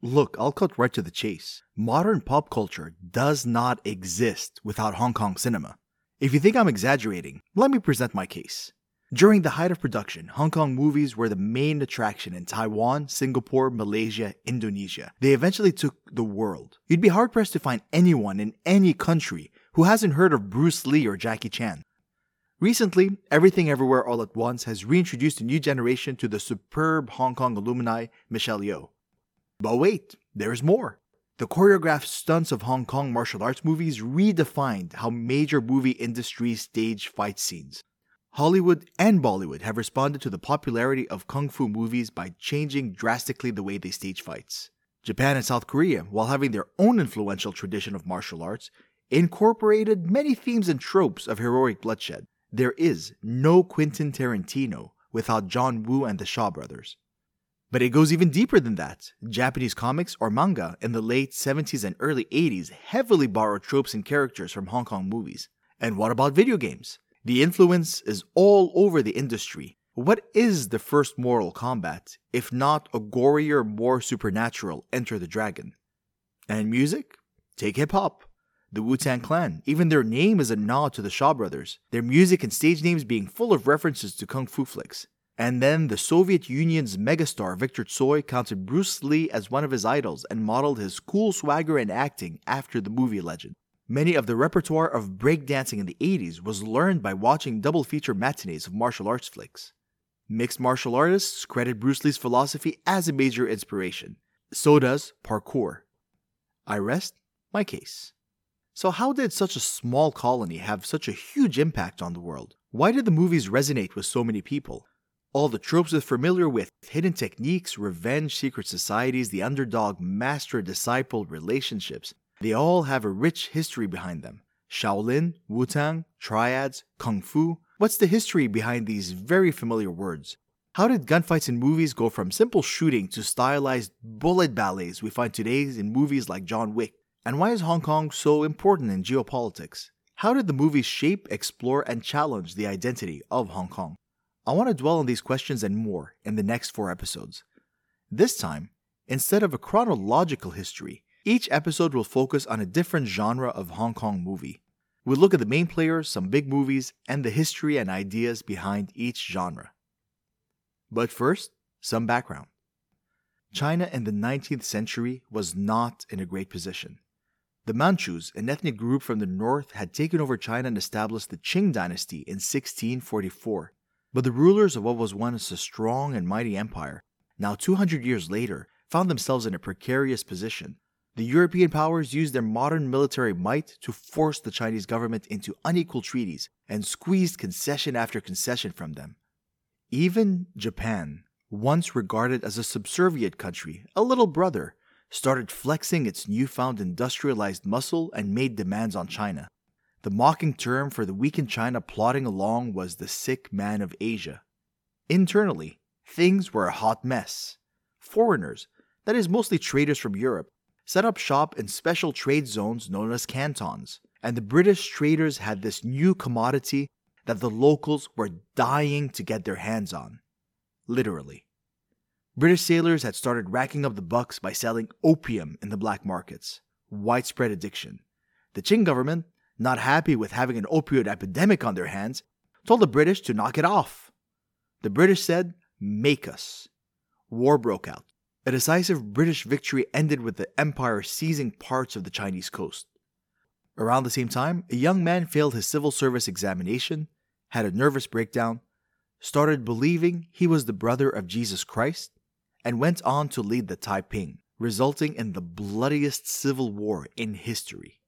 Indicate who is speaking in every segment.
Speaker 1: Look, I'll cut right to the chase. Modern pop culture does not exist without Hong Kong cinema. If you think I'm exaggerating, let me present my case. During the height of production, Hong Kong movies were the main attraction in Taiwan, Singapore, Malaysia, Indonesia. They eventually took the world. You'd be hard pressed to find anyone in any country who hasn't heard of Bruce Lee or Jackie Chan. Recently, Everything Everywhere All at Once has reintroduced a new generation to the superb Hong Kong alumni Michelle Yeoh. But wait, there's more. The choreographed stunts of Hong Kong martial arts movies redefined how major movie industries stage fight scenes. Hollywood and Bollywood have responded to the popularity of kung fu movies by changing drastically the way they stage fights. Japan and South Korea, while having their own influential tradition of martial arts, incorporated many themes and tropes of heroic bloodshed. There is no Quentin Tarantino without John Woo and the Shaw brothers. But it goes even deeper than that. Japanese comics or manga in the late 70s and early 80s heavily borrowed tropes and characters from Hong Kong movies. And what about video games? The influence is all over the industry. What is the first Mortal Kombat, if not a gorier, more supernatural Enter the Dragon? And music? Take hip hop. The Wu Tang Clan, even their name is a nod to the Shaw brothers, their music and stage names being full of references to kung fu flicks. And then the Soviet Union's megastar Victor Tsoi counted Bruce Lee as one of his idols and modeled his cool swagger and acting after the movie legend. Many of the repertoire of breakdancing in the 80s was learned by watching double feature matinees of martial arts flicks. Mixed martial artists credit Bruce Lee's philosophy as a major inspiration. So does parkour. I rest my case. So, how did such a small colony have such a huge impact on the world? Why did the movies resonate with so many people? All the tropes we're familiar with hidden techniques, revenge, secret societies, the underdog, master disciple relationships they all have a rich history behind them. Shaolin, Wu Tang, triads, Kung Fu. What's the history behind these very familiar words? How did gunfights in movies go from simple shooting to stylized bullet ballets we find today in movies like John Wick? And why is Hong Kong so important in geopolitics? How did the movies shape, explore, and challenge the identity of Hong Kong? I want to dwell on these questions and more in the next four episodes. This time, instead of a chronological history, each episode will focus on a different genre of Hong Kong movie. We'll look at the main players, some big movies, and the history and ideas behind each genre. But first, some background. China in the 19th century was not in a great position. The Manchus, an ethnic group from the north, had taken over China and established the Qing dynasty in 1644. But the rulers of what was once a strong and mighty empire, now 200 years later, found themselves in a precarious position. The European powers used their modern military might to force the Chinese government into unequal treaties and squeezed concession after concession from them. Even Japan, once regarded as a subservient country, a little brother, started flexing its newfound industrialized muscle and made demands on China. The mocking term for the weak in China plodding along was the sick man of Asia. Internally, things were a hot mess. Foreigners, that is, mostly traders from Europe, set up shop in special trade zones known as cantons, and the British traders had this new commodity that the locals were dying to get their hands on. Literally. British sailors had started racking up the bucks by selling opium in the black markets. Widespread addiction. The Qing government, not happy with having an opioid epidemic on their hands, told the British to knock it off. The British said, Make us. War broke out. A decisive British victory ended with the Empire seizing parts of the Chinese coast. Around the same time, a young man failed his civil service examination, had a nervous breakdown, started believing he was the brother of Jesus Christ, and went on to lead the Taiping, resulting in the bloodiest civil war in history.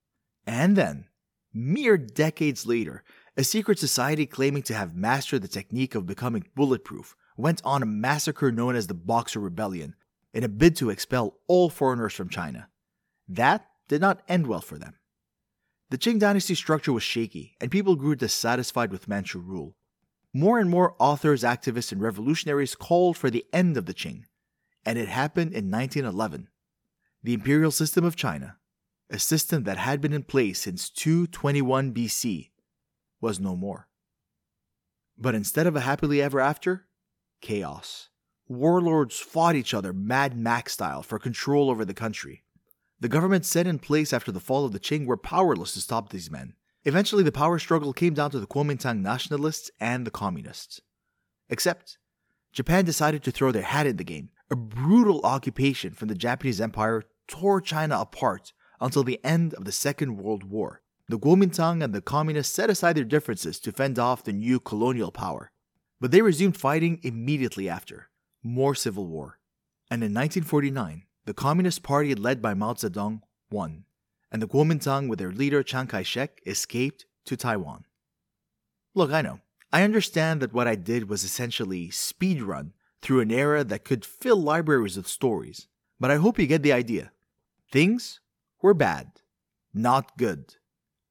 Speaker 1: And then, mere decades later, a secret society claiming to have mastered the technique of becoming bulletproof went on a massacre known as the Boxer Rebellion in a bid to expel all foreigners from China. That did not end well for them. The Qing dynasty structure was shaky, and people grew dissatisfied with Manchu rule. More and more authors, activists, and revolutionaries called for the end of the Qing, and it happened in 1911. The imperial system of China, a system that had been in place since 221 BC, was no more. But instead of a happily ever after, chaos warlords fought each other Mad Max style for control over the country. The government set in place after the fall of the Qing were powerless to stop these men. Eventually, the power struggle came down to the Kuomintang nationalists and the communists. Except, Japan decided to throw their hat in the game. A brutal occupation from the Japanese Empire tore China apart until the end of the Second World War. The Kuomintang and the communists set aside their differences to fend off the new colonial power. But they resumed fighting immediately after. More civil war. And in 1949, the Communist Party led by Mao Zedong won, and the Kuomintang with their leader Chiang Kai shek escaped to Taiwan. Look, I know. I understand that what I did was essentially speedrun through an era that could fill libraries with stories, but I hope you get the idea. Things were bad, not good,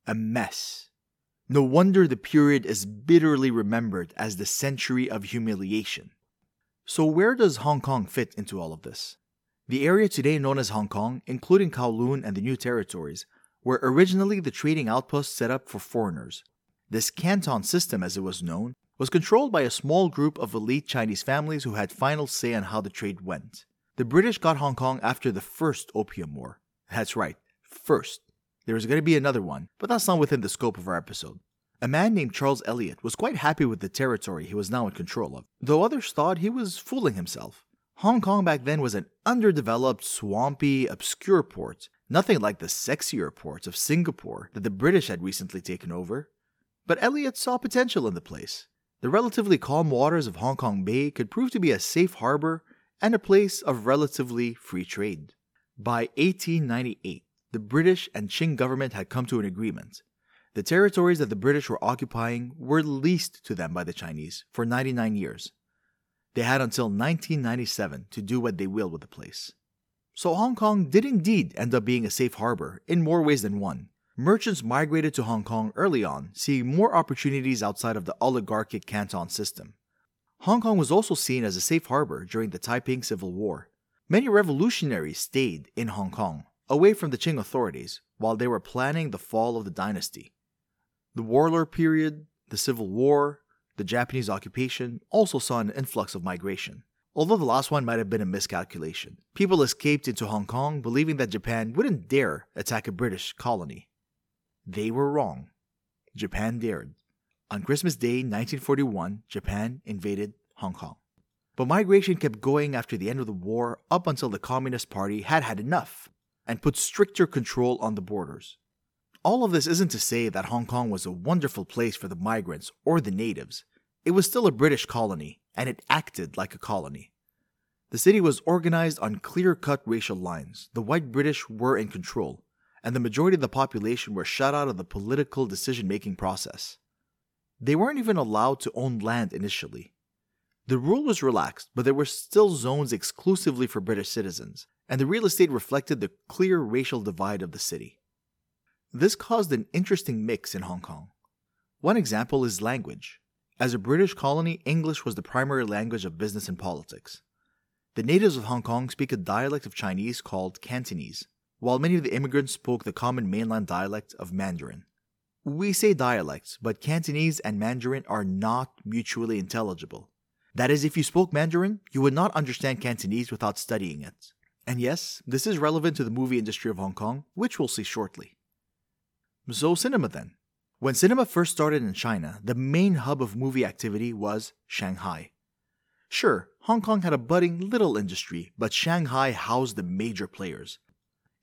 Speaker 1: a mess. No wonder the period is bitterly remembered as the century of humiliation. So, where does Hong Kong fit into all of this? The area today known as Hong Kong, including Kowloon and the New Territories, were originally the trading outposts set up for foreigners. This canton system, as it was known, was controlled by a small group of elite Chinese families who had final say on how the trade went. The British got Hong Kong after the First Opium War. That's right, first. There is going to be another one, but that's not within the scope of our episode. A man named Charles Elliot was quite happy with the territory he was now in control of, though others thought he was fooling himself. Hong Kong back then was an underdeveloped, swampy, obscure port, nothing like the sexier ports of Singapore that the British had recently taken over. But Elliot saw potential in the place. The relatively calm waters of Hong Kong Bay could prove to be a safe harbor and a place of relatively free trade. By 1898, the British and Qing government had come to an agreement. The territories that the British were occupying were leased to them by the Chinese for 99 years. They had until 1997 to do what they will with the place. So Hong Kong did indeed end up being a safe harbor in more ways than one. Merchants migrated to Hong Kong early on, seeing more opportunities outside of the oligarchic Canton system. Hong Kong was also seen as a safe harbor during the Taiping Civil War. Many revolutionaries stayed in Hong Kong, away from the Qing authorities, while they were planning the fall of the dynasty. The warlord period, the Civil War, the Japanese occupation also saw an influx of migration. Although the last one might have been a miscalculation, people escaped into Hong Kong believing that Japan wouldn't dare attack a British colony. They were wrong. Japan dared. On Christmas Day 1941, Japan invaded Hong Kong. But migration kept going after the end of the war up until the Communist Party had had enough and put stricter control on the borders. All of this isn't to say that Hong Kong was a wonderful place for the migrants or the natives. It was still a British colony, and it acted like a colony. The city was organized on clear cut racial lines. The white British were in control, and the majority of the population were shut out of the political decision making process. They weren't even allowed to own land initially. The rule was relaxed, but there were still zones exclusively for British citizens, and the real estate reflected the clear racial divide of the city. This caused an interesting mix in Hong Kong. One example is language. As a British colony, English was the primary language of business and politics. The natives of Hong Kong speak a dialect of Chinese called Cantonese, while many of the immigrants spoke the common mainland dialect of Mandarin. We say dialects, but Cantonese and Mandarin are not mutually intelligible. That is, if you spoke Mandarin, you would not understand Cantonese without studying it. And yes, this is relevant to the movie industry of Hong Kong, which we'll see shortly. So, cinema then. When cinema first started in China, the main hub of movie activity was Shanghai. Sure, Hong Kong had a budding little industry, but Shanghai housed the major players.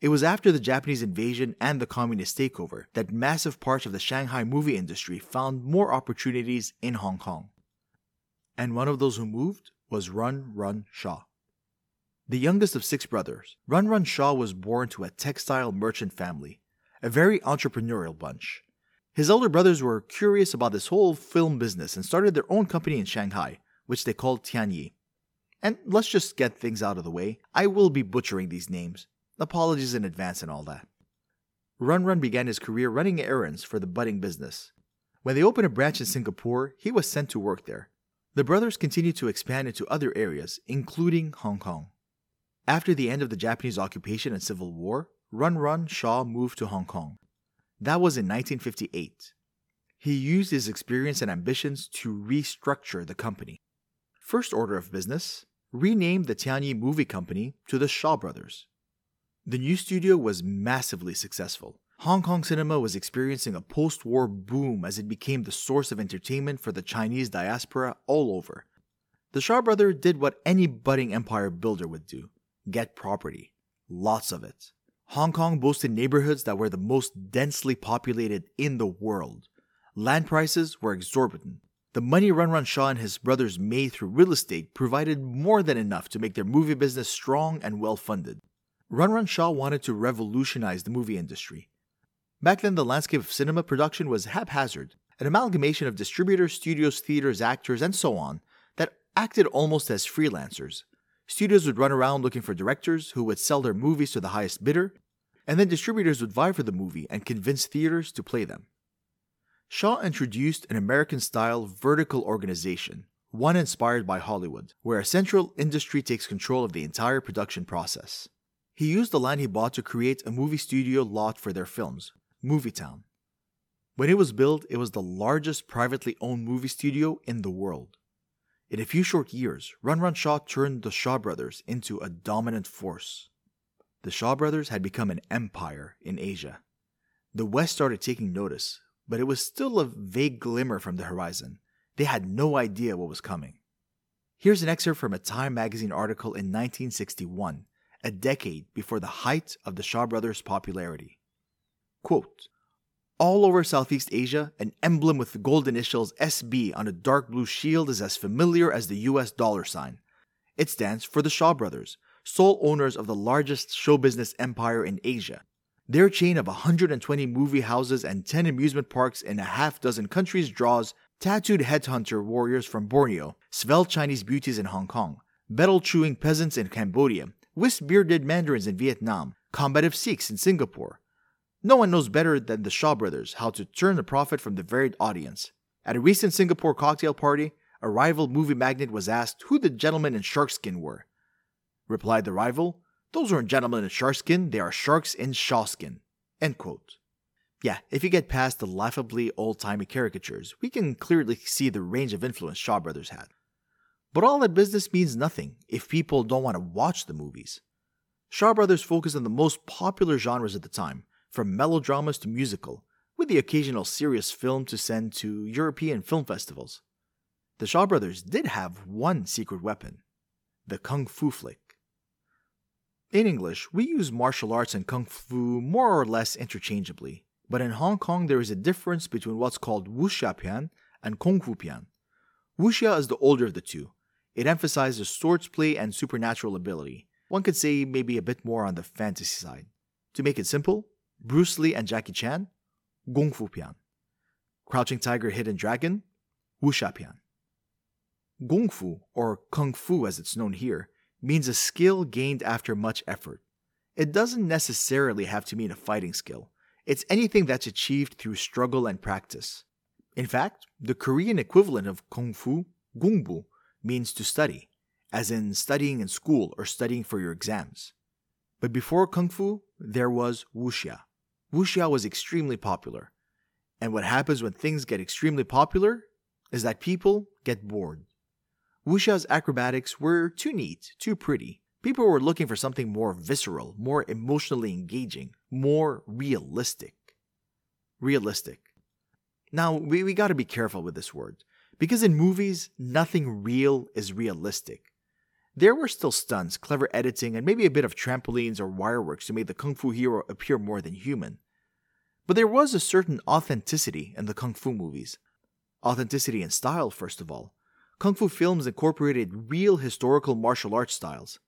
Speaker 1: It was after the Japanese invasion and the communist takeover that massive parts of the Shanghai movie industry found more opportunities in Hong Kong. And one of those who moved was Run Run Shaw. The youngest of six brothers, Run Run Shaw was born to a textile merchant family, a very entrepreneurial bunch. His elder brothers were curious about this whole film business and started their own company in Shanghai, which they called Tianyi. And let's just get things out of the way. I will be butchering these names, Apologies in advance and all that. Run Run began his career running errands for the budding business. When they opened a branch in Singapore, he was sent to work there. The brothers continued to expand into other areas, including Hong Kong. After the end of the Japanese occupation and Civil War, Run Run Shaw moved to Hong Kong. That was in 1958. He used his experience and ambitions to restructure the company. First order of business renamed the Tianyi Movie Company to the Shaw Brothers. The new studio was massively successful. Hong Kong cinema was experiencing a post war boom as it became the source of entertainment for the Chinese diaspora all over. The Shaw Brothers did what any budding empire builder would do get property. Lots of it. Hong Kong boasted neighborhoods that were the most densely populated in the world. Land prices were exorbitant. The money Run Run Shaw and his brothers made through real estate provided more than enough to make their movie business strong and well funded. Run Run Shaw wanted to revolutionize the movie industry. Back then, the landscape of cinema production was haphazard, an amalgamation of distributors, studios, theaters, actors, and so on that acted almost as freelancers. Studios would run around looking for directors who would sell their movies to the highest bidder, and then distributors would vie for the movie and convince theaters to play them. Shaw introduced an American style vertical organization, one inspired by Hollywood, where a central industry takes control of the entire production process. He used the land he bought to create a movie studio lot for their films, Movietown. When it was built, it was the largest privately owned movie studio in the world. In a few short years, Run Run Shaw turned the Shaw Brothers into a dominant force. The Shaw Brothers had become an empire in Asia. The West started taking notice, but it was still a vague glimmer from the horizon. They had no idea what was coming. Here's an excerpt from a Time magazine article in 1961 a decade before the height of the Shaw brothers' popularity. Quote, all over Southeast Asia, an emblem with the gold initials SB on a dark blue shield is as familiar as the US dollar sign. It stands for the Shaw brothers, sole owners of the largest show business empire in Asia. Their chain of 120 movie houses and 10 amusement parks in a half dozen countries draws tattooed headhunter warriors from Borneo, svelte Chinese beauties in Hong Kong, betel chewing peasants in Cambodia, whisk bearded mandarins in Vietnam, combative Sikhs in Singapore. No one knows better than the Shaw brothers how to turn a profit from the varied audience. At a recent Singapore cocktail party, a rival movie magnate was asked who the gentlemen in sharkskin were. Replied the rival, Those aren't gentlemen in sharkskin, they are sharks in shawskin. End quote. Yeah, if you get past the laughably old timey caricatures, we can clearly see the range of influence Shaw brothers had. But all that business means nothing if people don't want to watch the movies. Shaw Brothers focused on the most popular genres at the time, from melodramas to musical, with the occasional serious film to send to European film festivals. The Shaw Brothers did have one secret weapon the Kung Fu flick. In English, we use martial arts and Kung Fu more or less interchangeably, but in Hong Kong there is a difference between what's called Wuxia Pian and Kung Fu Pian. Wuxia is the older of the two, it emphasizes swordplay and supernatural ability. One could say maybe a bit more on the fantasy side. To make it simple, Bruce Lee and Jackie Chan, Kung Fu Pian. Crouching Tiger, Hidden Dragon, Wuxia Pian. Kung Fu, or Kung Fu as it's known here, means a skill gained after much effort. It doesn't necessarily have to mean a fighting skill. It's anything that's achieved through struggle and practice. In fact, the Korean equivalent of Kung Fu, Gungbu, means to study, as in studying in school or studying for your exams. But before Kung Fu, there was Wuxia. Wuxia was extremely popular. And what happens when things get extremely popular is that people get bored. Wuxia's acrobatics were too neat, too pretty. People were looking for something more visceral, more emotionally engaging, more realistic. Realistic. Now, we, we gotta be careful with this word. Because in movies, nothing real is realistic. There were still stunts, clever editing, and maybe a bit of trampolines or wireworks to make the kung fu hero appear more than human. But there was a certain authenticity in the kung fu movies. Authenticity in style, first of all. Kung fu films incorporated real historical martial arts styles.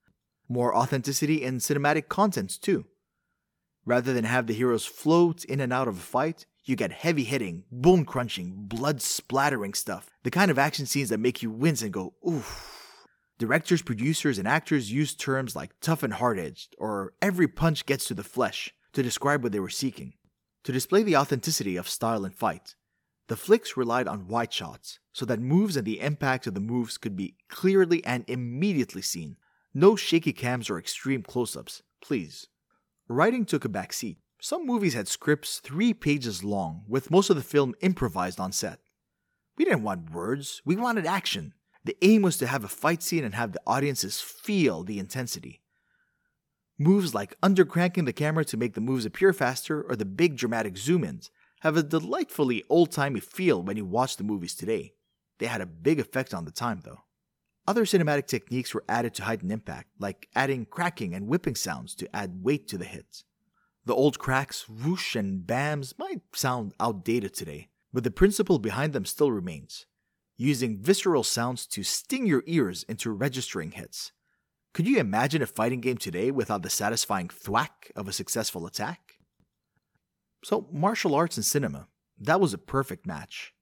Speaker 1: More authenticity in cinematic contents, too. Rather than have the heroes float in and out of a fight, you get heavy hitting, bone crunching, blood splattering stuff. The kind of action scenes that make you wince and go, oof. Directors, producers, and actors used terms like tough and hard edged, or every punch gets to the flesh, to describe what they were seeking. To display the authenticity of style and fight, the flicks relied on wide shots, so that moves and the impact of the moves could be clearly and immediately seen. No shaky cams or extreme close ups, please. Writing took a back seat. Some movies had scripts three pages long, with most of the film improvised on set. We didn't want words, we wanted action. The aim was to have a fight scene and have the audiences feel the intensity. Moves like undercranking the camera to make the moves appear faster or the big dramatic zoom ins have a delightfully old timey feel when you watch the movies today. They had a big effect on the time, though. Other cinematic techniques were added to heighten impact, like adding cracking and whipping sounds to add weight to the hits. The old cracks, whoosh, and bams might sound outdated today, but the principle behind them still remains using visceral sounds to sting your ears into registering hits. Could you imagine a fighting game today without the satisfying thwack of a successful attack? So, martial arts and cinema, that was a perfect match.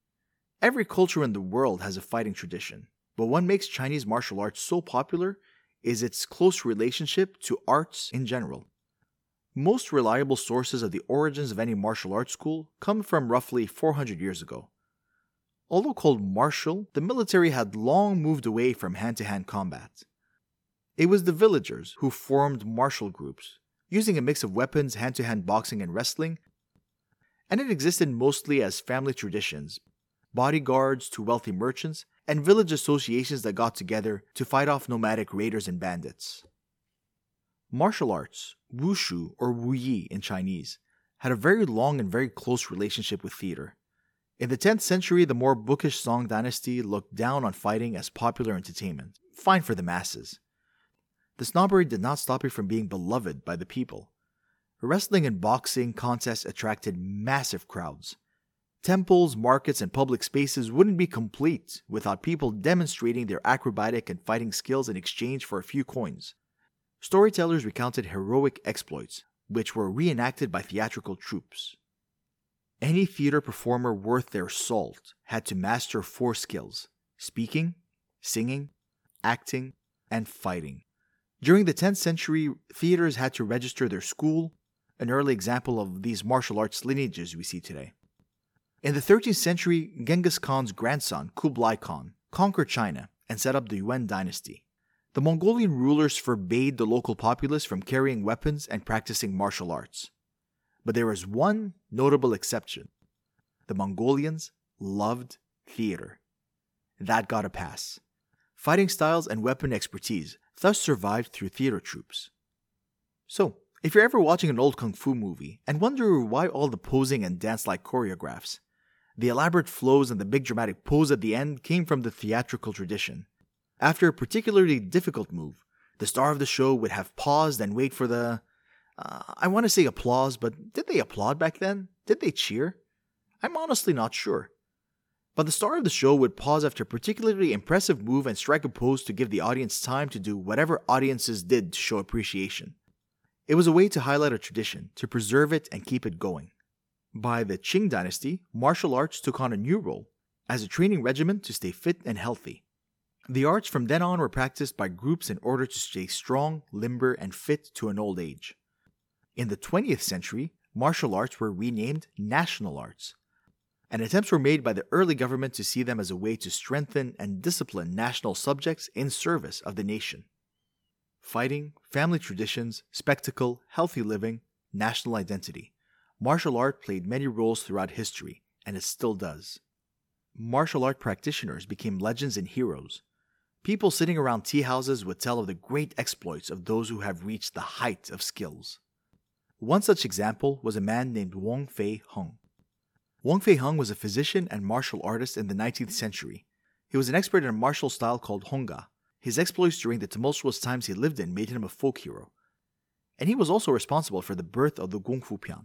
Speaker 1: Every culture in the world has a fighting tradition, but what makes Chinese martial arts so popular is its close relationship to arts in general. Most reliable sources of the origins of any martial arts school come from roughly 400 years ago. Although called martial, the military had long moved away from hand to hand combat. It was the villagers who formed martial groups, using a mix of weapons, hand to hand boxing, and wrestling, and it existed mostly as family traditions, bodyguards to wealthy merchants, and village associations that got together to fight off nomadic raiders and bandits. Martial arts, wushu or wuyi in Chinese, had a very long and very close relationship with theater. In the 10th century, the more bookish Song dynasty looked down on fighting as popular entertainment, fine for the masses. The snobbery did not stop it from being beloved by the people. Wrestling and boxing contests attracted massive crowds. Temples, markets, and public spaces wouldn't be complete without people demonstrating their acrobatic and fighting skills in exchange for a few coins. Storytellers recounted heroic exploits, which were reenacted by theatrical troupes. Any theater performer worth their salt had to master four skills speaking, singing, acting, and fighting. During the 10th century, theaters had to register their school, an early example of these martial arts lineages we see today. In the 13th century, Genghis Khan's grandson, Kublai Khan, conquered China and set up the Yuan dynasty. The Mongolian rulers forbade the local populace from carrying weapons and practicing martial arts. But there was one notable exception the Mongolians loved theater. That got a pass. Fighting styles and weapon expertise thus survived through theater troupes. So, if you're ever watching an old kung fu movie and wonder why all the posing and dance like choreographs, the elaborate flows and the big dramatic pose at the end came from the theatrical tradition. After a particularly difficult move, the star of the show would have paused and wait for the. Uh, I want to say applause, but did they applaud back then? Did they cheer? I'm honestly not sure. But the star of the show would pause after a particularly impressive move and strike a pose to give the audience time to do whatever audiences did to show appreciation. It was a way to highlight a tradition, to preserve it and keep it going. By the Qing dynasty, martial arts took on a new role as a training regimen to stay fit and healthy. The arts from then on were practiced by groups in order to stay strong, limber, and fit to an old age. In the 20th century, martial arts were renamed national arts, and attempts were made by the early government to see them as a way to strengthen and discipline national subjects in service of the nation. Fighting, family traditions, spectacle, healthy living, national identity. Martial art played many roles throughout history, and it still does. Martial art practitioners became legends and heroes, People sitting around tea houses would tell of the great exploits of those who have reached the height of skills. One such example was a man named Wong Fei Hung. Wong Fei Hung was a physician and martial artist in the 19th century. He was an expert in a martial style called Hongga. His exploits during the tumultuous times he lived in made him a folk hero. And he was also responsible for the birth of the Kung Fu Pian.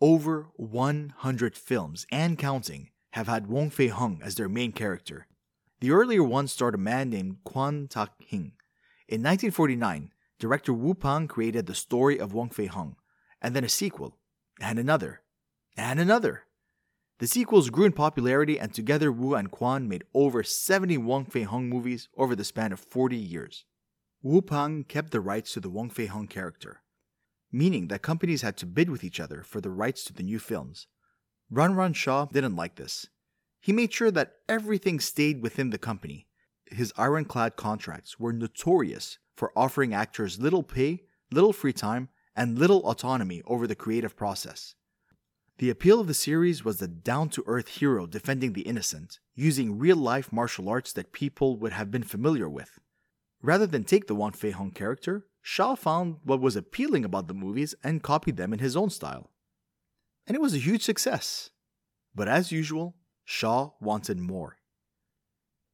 Speaker 1: Over 100 films and counting have had Wong Fei Hung as their main character, the earlier one starred a man named Kwan Tak Hing. In 1949, director Wu Pang created the story of Wong Fei Hung, and then a sequel, and another, and another. The sequels grew in popularity, and together Wu and Quan made over 70 Wong Fei Hung movies over the span of 40 years. Wu Pang kept the rights to the Wong Fei Hung character, meaning that companies had to bid with each other for the rights to the new films. Run Run Shaw didn't like this he made sure that everything stayed within the company. His ironclad contracts were notorious for offering actors little pay, little free time, and little autonomy over the creative process. The appeal of the series was the down to earth hero defending the innocent, using real life martial arts that people would have been familiar with. Rather than take the Wong Fei Hung character, Shaw found what was appealing about the movies and copied them in his own style. And it was a huge success. But as usual, Shaw wanted more.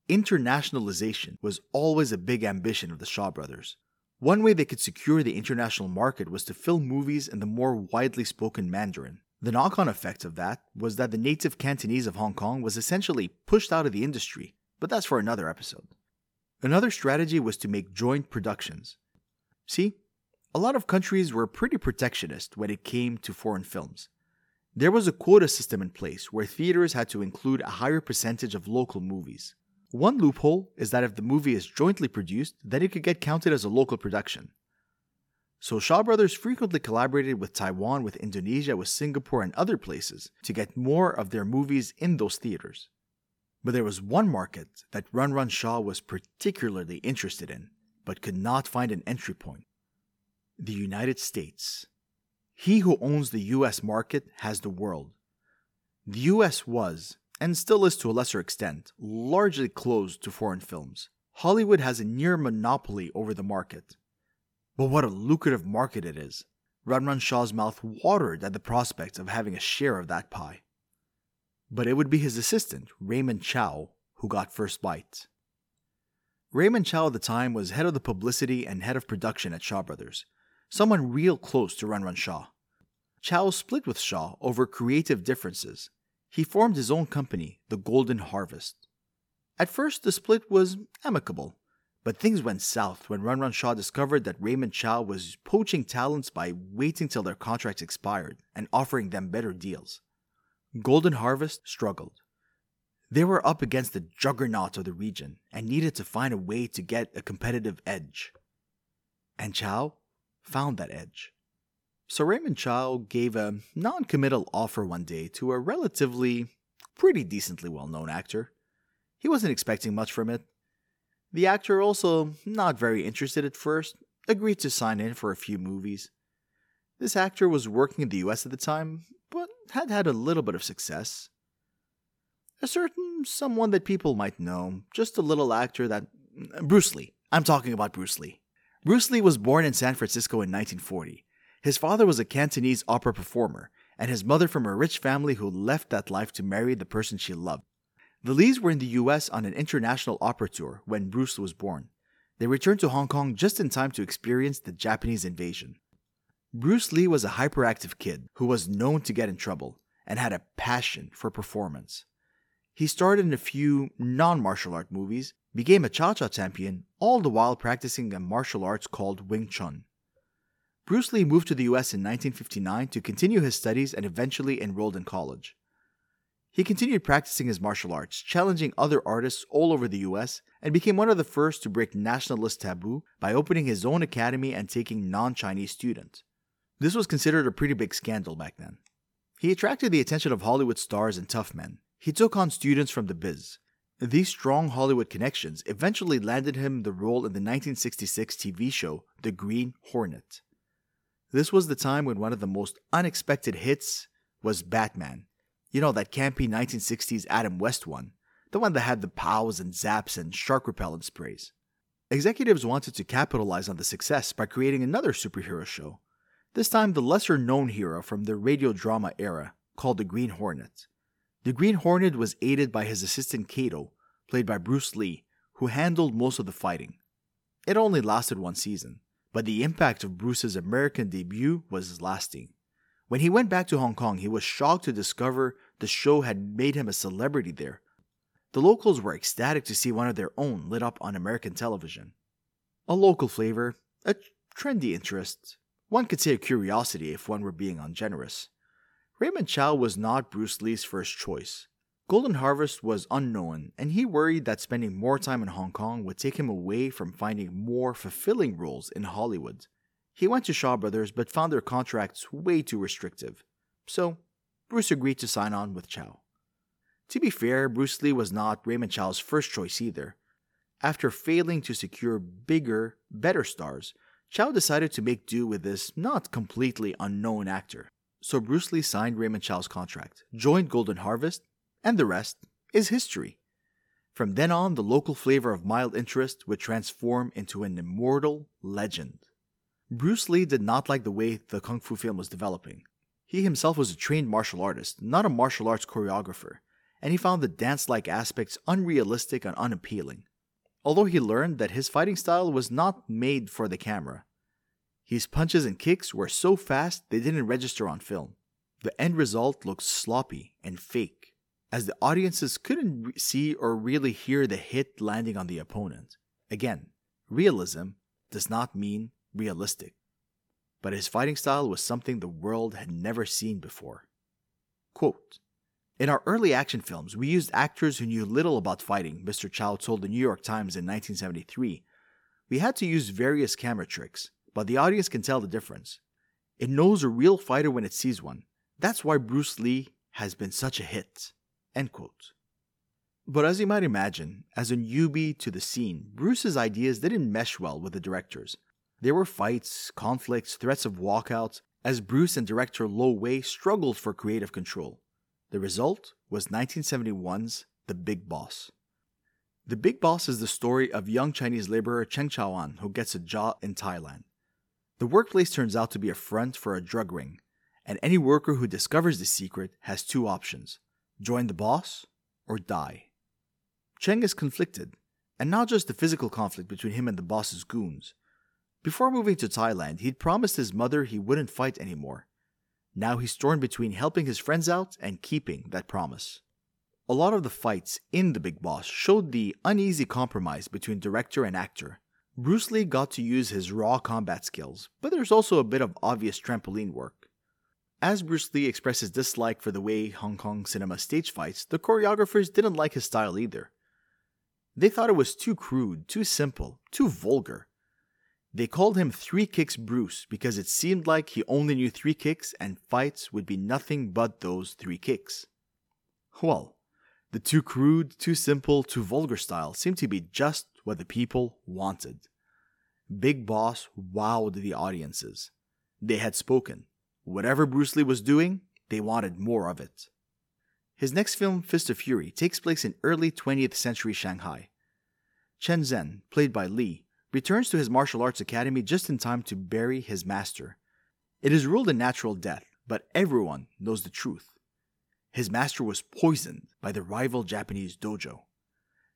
Speaker 1: Internationalization was always a big ambition of the Shaw brothers. One way they could secure the international market was to film movies in the more widely spoken Mandarin. The knock on effect of that was that the native Cantonese of Hong Kong was essentially pushed out of the industry, but that's for another episode. Another strategy was to make joint productions. See, a lot of countries were pretty protectionist when it came to foreign films. There was a quota system in place where theaters had to include a higher percentage of local movies. One loophole is that if the movie is jointly produced, then it could get counted as a local production. So Shaw Brothers frequently collaborated with Taiwan, with Indonesia, with Singapore, and other places to get more of their movies in those theaters. But there was one market that Run Run Shaw was particularly interested in, but could not find an entry point the United States. He who owns the US market has the world. The US was, and still is to a lesser extent, largely closed to foreign films. Hollywood has a near monopoly over the market. But what a lucrative market it is. Run Shaw's mouth watered at the prospect of having a share of that pie. But it would be his assistant, Raymond Chow, who got first bite. Raymond Chow at the time was head of the publicity and head of production at Shaw Brothers, someone real close to Run Run Shaw. Chow split with Shaw over creative differences, he formed his own company, the Golden Harvest. At first, the split was amicable, but things went south when Run Run Shaw discovered that Raymond Chow was poaching talents by waiting till their contracts expired and offering them better deals. Golden Harvest struggled. They were up against the juggernaut of the region and needed to find a way to get a competitive edge. And Chow found that edge. So Raymond Chow gave a non committal offer one day to a relatively, pretty decently well known actor. He wasn't expecting much from it. The actor, also not very interested at first, agreed to sign in for a few movies. This actor was working in the US at the time, but had had a little bit of success. A certain someone that people might know, just a little actor that. Bruce Lee. I'm talking about Bruce Lee. Bruce Lee was born in San Francisco in 1940 his father was a Cantonese opera performer, and his mother from a rich family who left that life to marry the person she loved. The Lees were in the US on an international opera tour when Bruce was born. They returned to Hong Kong just in time to experience the Japanese invasion. Bruce Lee was a hyperactive kid who was known to get in trouble and had a passion for performance. He starred in a few non martial art movies, became a Cha Cha champion, all the while practicing a martial arts called Wing Chun. Bruce Lee moved to the US in 1959 to continue his studies and eventually enrolled in college. He continued practicing his martial arts, challenging other artists all over the US, and became one of the first to break nationalist taboo by opening his own academy and taking non Chinese students. This was considered a pretty big scandal back then. He attracted the attention of Hollywood stars and tough men. He took on students from the biz. These strong Hollywood connections eventually landed him the role in the 1966 TV show The Green Hornet. This was the time when one of the most unexpected hits was Batman. You know, that campy 1960s Adam West one, the one that had the pows and zaps and shark repellent sprays. Executives wanted to capitalize on the success by creating another superhero show, this time the lesser known hero from the radio drama era, called the Green Hornet. The Green Hornet was aided by his assistant Kato, played by Bruce Lee, who handled most of the fighting. It only lasted one season, but the impact of Bruce's American debut was lasting. When he went back to Hong Kong, he was shocked to discover the show had made him a celebrity there. The locals were ecstatic to see one of their own lit up on American television. A local flavor, a trendy interest, one could say a curiosity if one were being ungenerous. Raymond Chow was not Bruce Lee's first choice. Golden Harvest was unknown, and he worried that spending more time in Hong Kong would take him away from finding more fulfilling roles in Hollywood. He went to Shaw Brothers but found their contracts way too restrictive. So, Bruce agreed to sign on with Chow. To be fair, Bruce Lee was not Raymond Chow's first choice either. After failing to secure bigger, better stars, Chow decided to make do with this not completely unknown actor. So Bruce Lee signed Raymond Chow's contract, joined Golden Harvest, and the rest is history. From then on, the local flavor of mild interest would transform into an immortal legend. Bruce Lee did not like the way the kung fu film was developing. He himself was a trained martial artist, not a martial arts choreographer, and he found the dance like aspects unrealistic and unappealing. Although he learned that his fighting style was not made for the camera, his punches and kicks were so fast they didn't register on film. The end result looked sloppy and fake, as the audiences couldn't see or really hear the hit landing on the opponent. Again, realism does not mean realistic. But his fighting style was something the world had never seen before. Quote, in our early action films, we used actors who knew little about fighting, Mr. Chow told the New York Times in 1973. We had to use various camera tricks, but the audience can tell the difference. It knows a real fighter when it sees one. That's why Bruce Lee has been such a hit. End quote. But as you might imagine, as a newbie to the scene, Bruce's ideas didn't mesh well with the directors. There were fights, conflicts, threats of walkouts, as Bruce and director Lo Wei struggled for creative control. The result was 1971's The Big Boss. The Big Boss is the story of young Chinese laborer Cheng Chaoan who gets a job in Thailand. The workplace turns out to be a front for a drug ring, and any worker who discovers the secret has two options join the boss or die. Cheng is conflicted, and not just the physical conflict between him and the boss's goons. Before moving to Thailand, he'd promised his mother he wouldn't fight anymore. Now he's torn between helping his friends out and keeping that promise. A lot of the fights in The Big Boss showed the uneasy compromise between director and actor, Bruce Lee got to use his raw combat skills, but there's also a bit of obvious trampoline work. As Bruce Lee expressed his dislike for the way Hong Kong cinema stage fights, the choreographers didn't like his style either. They thought it was too crude, too simple, too vulgar. They called him Three Kicks Bruce because it seemed like he only knew three kicks and fights would be nothing but those three kicks. Well, the too crude, too simple, too vulgar style seemed to be just what the people wanted. Big Boss wowed the audiences. They had spoken. Whatever Bruce Lee was doing, they wanted more of it. His next film, Fist of Fury, takes place in early 20th century Shanghai. Chen Zhen, played by Lee, returns to his martial arts academy just in time to bury his master. It is ruled a natural death, but everyone knows the truth. His master was poisoned by the rival Japanese dojo.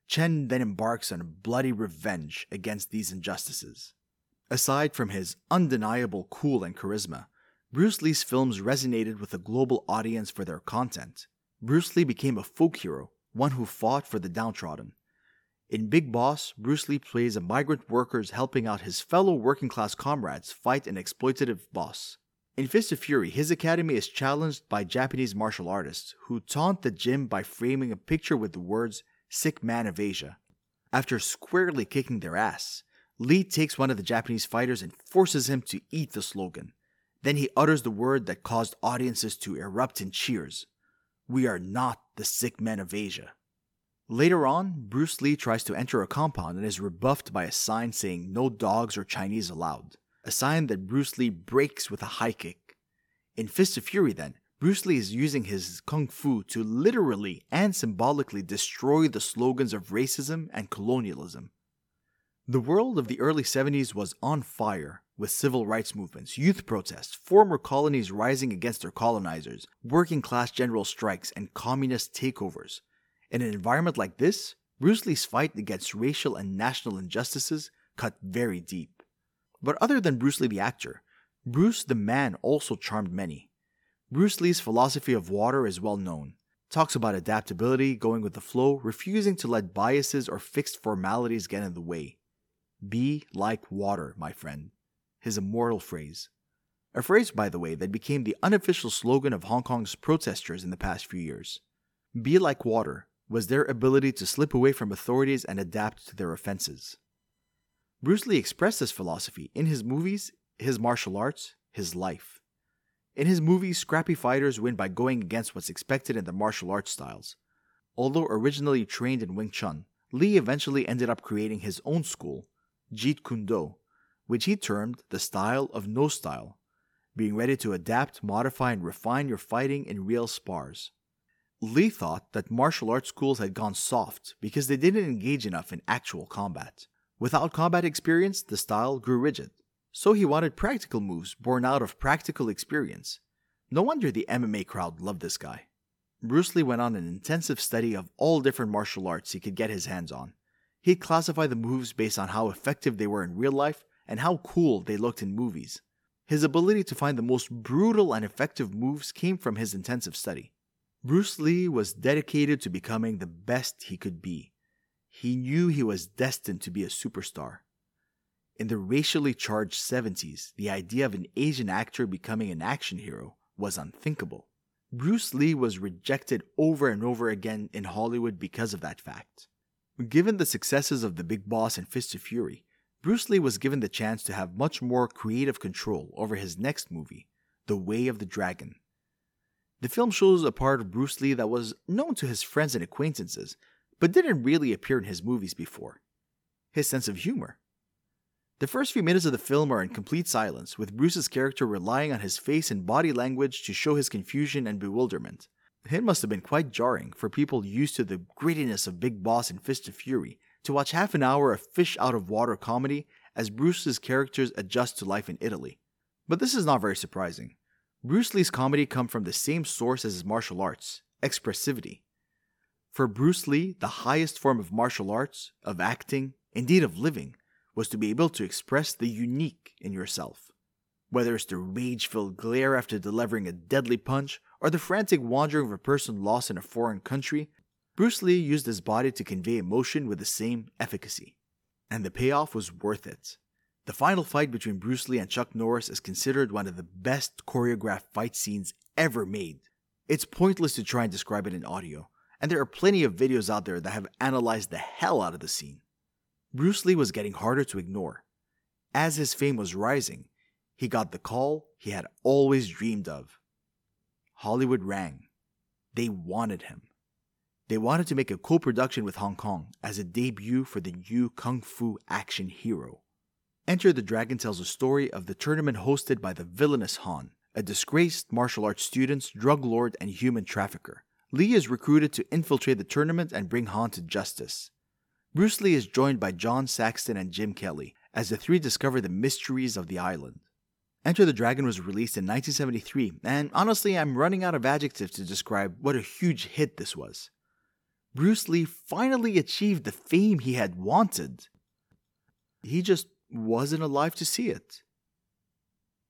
Speaker 1: Chen then embarks on a bloody revenge against these injustices. Aside from his undeniable cool and charisma, Bruce Lee's films resonated with a global audience for their content. Bruce Lee became a folk hero, one who fought for the downtrodden. In Big Boss, Bruce Lee plays a migrant worker helping out his fellow working class comrades fight an exploitative boss. In Fist of Fury, his academy is challenged by Japanese martial artists who taunt the gym by framing a picture with the words sick man of Asia. After squarely kicking their ass, Lee takes one of the Japanese fighters and forces him to eat the slogan. Then he utters the word that caused audiences to erupt in cheers We are not the sick men of Asia. Later on, Bruce Lee tries to enter a compound and is rebuffed by a sign saying no dogs or Chinese allowed, a sign that Bruce Lee breaks with a high kick. In Fist of Fury, then, Bruce Lee is using his kung fu to literally and symbolically destroy the slogans of racism and colonialism. The world of the early 70s was on fire with civil rights movements, youth protests, former colonies rising against their colonizers, working class general strikes, and communist takeovers. In an environment like this, Bruce Lee's fight against racial and national injustices cut very deep. But other than Bruce Lee the actor, Bruce the man also charmed many. Bruce Lee's philosophy of water is well known. Talks about adaptability, going with the flow, refusing to let biases or fixed formalities get in the way. Be like water, my friend. His immortal phrase. A phrase, by the way, that became the unofficial slogan of Hong Kong's protesters in the past few years. Be like water was their ability to slip away from authorities and adapt to their offenses. Bruce Lee expressed this philosophy in his movies, his martial arts, his life. In his movies, scrappy fighters win by going against what's expected in the martial arts styles. Although originally trained in Wing Chun, Lee eventually ended up creating his own school, Jeet Kune Do, which he termed the style of no style. being ready to adapt, modify, and refine your fighting in real spars. Lee thought that martial arts schools had gone soft because they didn't engage enough in actual combat. Without combat experience, the style grew rigid. So he wanted practical moves born out of practical experience. No wonder the MMA crowd loved this guy. Bruce Lee went on an intensive study of all different martial arts he could get his hands on. He'd classify the moves based on how effective they were in real life and how cool they looked in movies. His ability to find the most brutal and effective moves came from his intensive study. Bruce Lee was dedicated to becoming the best he could be. He knew he was destined to be a superstar. In the racially charged 70s, the idea of an Asian actor becoming an action hero was unthinkable. Bruce Lee was rejected over and over again in Hollywood because of that fact. Given the successes of The Big Boss and Fist of Fury, Bruce Lee was given the chance to have much more creative control over his next movie, The Way of the Dragon. The film shows a part of Bruce Lee that was known to his friends and acquaintances, but didn't really appear in his movies before his sense of humor. The first few minutes of the film are in complete silence, with Bruce's character relying on his face and body language to show his confusion and bewilderment. It must have been quite jarring for people used to the grittiness of Big Boss and Fist of Fury to watch half an hour of fish out of water comedy as Bruce's characters adjust to life in Italy. But this is not very surprising. Bruce Lee's comedy come from the same source as his martial arts, expressivity. For Bruce Lee, the highest form of martial arts, of acting, indeed of living, was to be able to express the unique in yourself. Whether it's the rage filled glare after delivering a deadly punch, or the frantic wandering of a person lost in a foreign country, Bruce Lee used his body to convey emotion with the same efficacy. And the payoff was worth it. The final fight between Bruce Lee and Chuck Norris is considered one of the best choreographed fight scenes ever made. It's pointless to try and describe it in audio, and there are plenty of videos out there that have analyzed the hell out of the scene. Bruce Lee was getting harder to ignore. As his fame was rising, he got the call he had always dreamed of. Hollywood rang. They wanted him. They wanted to make a co production with Hong Kong as a debut for the new kung fu action hero. Enter the Dragon tells a story of the tournament hosted by the villainous Han, a disgraced martial arts student, drug lord, and human trafficker. Lee is recruited to infiltrate the tournament and bring Han to justice. Bruce Lee is joined by John Saxon and Jim Kelly as the three discover the mysteries of the island. Enter the Dragon was released in 1973, and honestly, I'm running out of adjectives to describe what a huge hit this was. Bruce Lee finally achieved the fame he had wanted. He just wasn't alive to see it.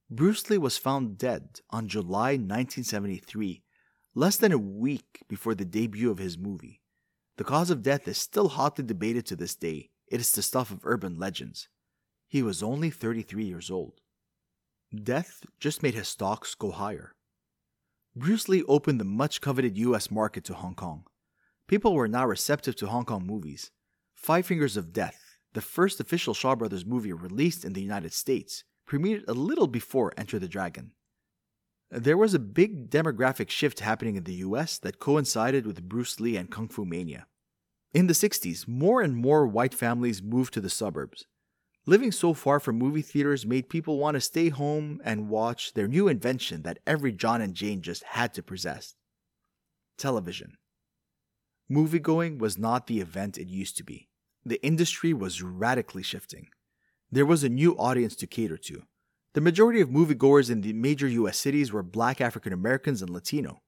Speaker 1: Bruce Lee was found dead on July 1973, less than a week before the debut of his movie. The cause of death is still hotly debated to this day. It is the stuff of urban legends. He was only 33 years old. Death just made his stocks go higher. Bruce Lee opened the much coveted US market to Hong Kong. People were now receptive to Hong Kong movies. Five Fingers of Death, the first official Shaw Brothers movie released in the United States, premiered a little before Enter the Dragon. There was a big demographic shift happening in the US that coincided with Bruce Lee and Kung Fu Mania. In the 60s, more and more white families moved to the suburbs. Living so far from movie theaters made people want to stay home and watch their new invention that every John and Jane just had to possess television. Moviegoing was not the event it used to be. The industry was radically shifting. There was a new audience to cater to the majority of moviegoers in the major US cities were black African Americans and Latino.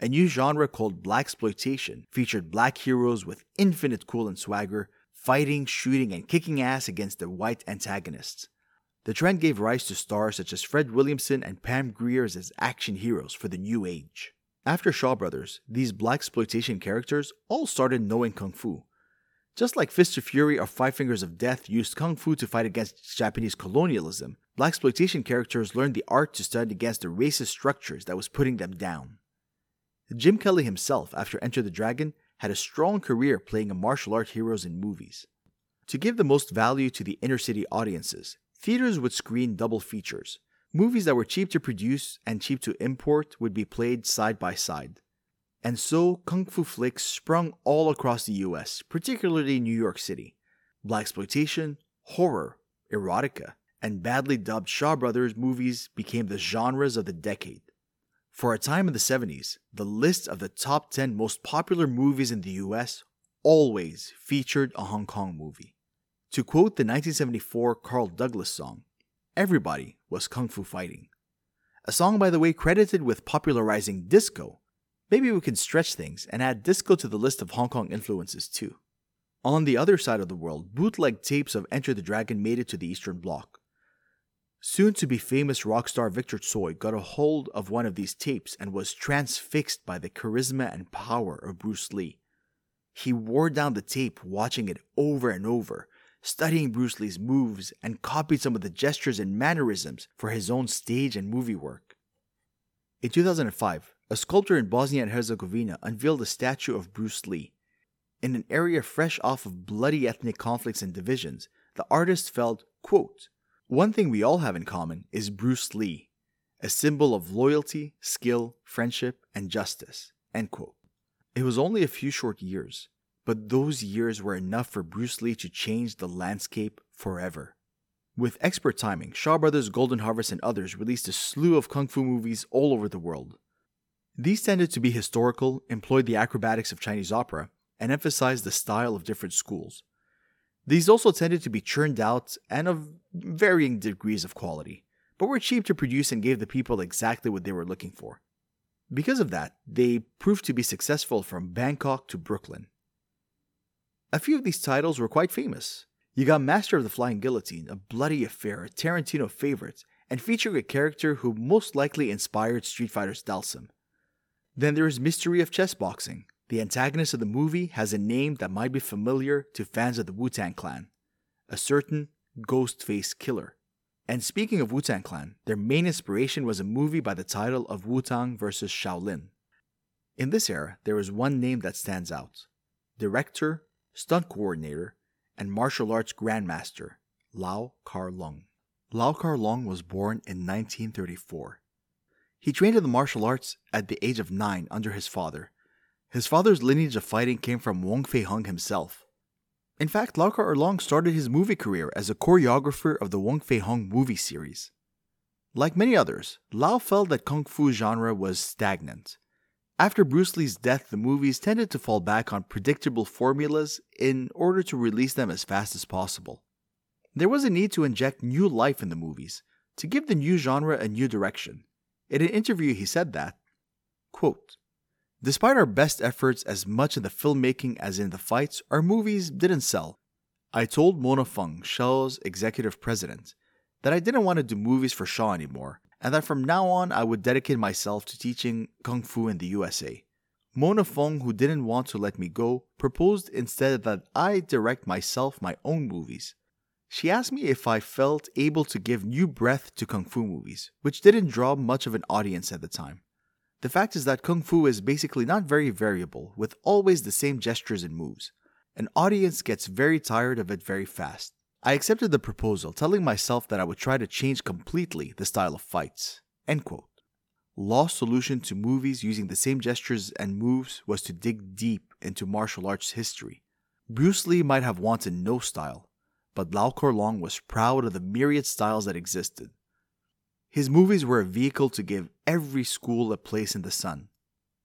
Speaker 1: A new genre called blaxploitation featured black heroes with infinite cool and swagger, fighting, shooting, and kicking ass against their white antagonists. The trend gave rise to stars such as Fred Williamson and Pam Grier as action heroes for the new age. After Shaw Brothers, these blaxploitation characters all started knowing kung fu. Just like Fist of Fury or Five Fingers of Death used kung fu to fight against Japanese colonialism, blaxploitation characters learned the art to stand against the racist structures that was putting them down. Jim Kelly himself, after Enter the Dragon, had a strong career playing martial art heroes in movies. To give the most value to the inner city audiences, theaters would screen double features. Movies that were cheap to produce and cheap to import would be played side by side. And so, kung fu flicks sprung all across the US, particularly New York City. Blaxploitation, horror, erotica, and badly dubbed Shaw Brothers movies became the genres of the decade. For a time in the 70s, the list of the top 10 most popular movies in the US always featured a Hong Kong movie. To quote the 1974 Carl Douglas song, Everybody was Kung Fu Fighting. A song, by the way, credited with popularizing disco. Maybe we can stretch things and add disco to the list of Hong Kong influences too. On the other side of the world, bootleg tapes of Enter the Dragon made it to the Eastern Bloc. Soon to be famous rock star Victor Tsoi got a hold of one of these tapes and was transfixed by the charisma and power of Bruce Lee. He wore down the tape, watching it over and over, studying Bruce Lee's moves, and copied some of the gestures and mannerisms for his own stage and movie work. In 2005, a sculptor in Bosnia and Herzegovina unveiled a statue of Bruce Lee. In an area fresh off of bloody ethnic conflicts and divisions, the artist felt, quote, one thing we all have in common is Bruce Lee, a symbol of loyalty, skill, friendship, and justice. It was only a few short years, but those years were enough for Bruce Lee to change the landscape forever. With expert timing, Shaw Brothers, Golden Harvest, and others released a slew of kung fu movies all over the world. These tended to be historical, employed the acrobatics of Chinese opera, and emphasized the style of different schools. These also tended to be churned out and of varying degrees of quality, but were cheap to produce and gave the people exactly what they were looking for. Because of that, they proved to be successful from Bangkok to Brooklyn. A few of these titles were quite famous. You got Master of the Flying Guillotine, a bloody affair, a Tarantino favorite, and featuring a character who most likely inspired Street Fighter's Dhalsim. Then there is Mystery of Chess Boxing, the antagonist of the movie has a name that might be familiar to fans of the Wu Tang Clan a certain Ghostface Killer. And speaking of Wu Tang Clan, their main inspiration was a movie by the title of Wu Tang vs. Shaolin. In this era, there is one name that stands out director, stunt coordinator, and martial arts grandmaster, Lau Kar Lung. Lau Kar Lung was born in 1934. He trained in the martial arts at the age of nine under his father his father's lineage of fighting came from Wong Fei Hung himself. In fact, Lau Kar Erlong started his movie career as a choreographer of the Wong Fei Hung movie series. Like many others, Lau felt that kung fu genre was stagnant. After Bruce Lee's death, the movies tended to fall back on predictable formulas in order to release them as fast as possible. There was a need to inject new life in the movies, to give the new genre a new direction. In an interview, he said that, quote, Despite our best efforts as much in the filmmaking as in the fights, our movies didn't sell. I told Mona Fong, Shaw's executive president, that I didn't want to do movies for Shaw anymore, and that from now on I would dedicate myself to teaching Kung Fu in the USA. Mona Fong, who didn't want to let me go, proposed instead that I direct myself my own movies. She asked me if I felt able to give new breath to Kung Fu movies, which didn't draw much of an audience at the time. The fact is that Kung Fu is basically not very variable, with always the same gestures and moves. An audience gets very tired of it very fast. I accepted the proposal, telling myself that I would try to change completely the style of fights. End quote. Lau's solution to movies using the same gestures and moves was to dig deep into martial arts history. Bruce Lee might have wanted no style, but Lau Kar Long was proud of the myriad styles that existed. His movies were a vehicle to give every school a place in the sun.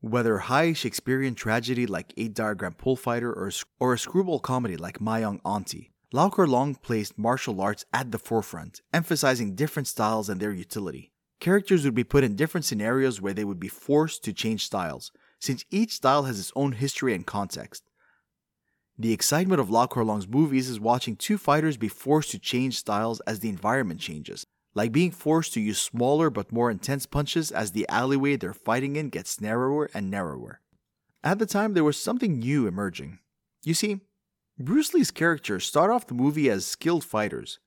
Speaker 1: Whether high Shakespearean tragedy like Eight Diagram Pole Fighter or, or a screwball comedy like My Young Auntie, Lau Kar Long placed martial arts at the forefront, emphasizing different styles and their utility. Characters would be put in different scenarios where they would be forced to change styles, since each style has its own history and context. The excitement of Lau Kar Long's movies is watching two fighters be forced to change styles as the environment changes, like being forced to use smaller but more intense punches as the alleyway they're fighting in gets narrower and narrower. At the time, there was something new emerging. You see, Bruce Lee's characters start off the movie as skilled fighters.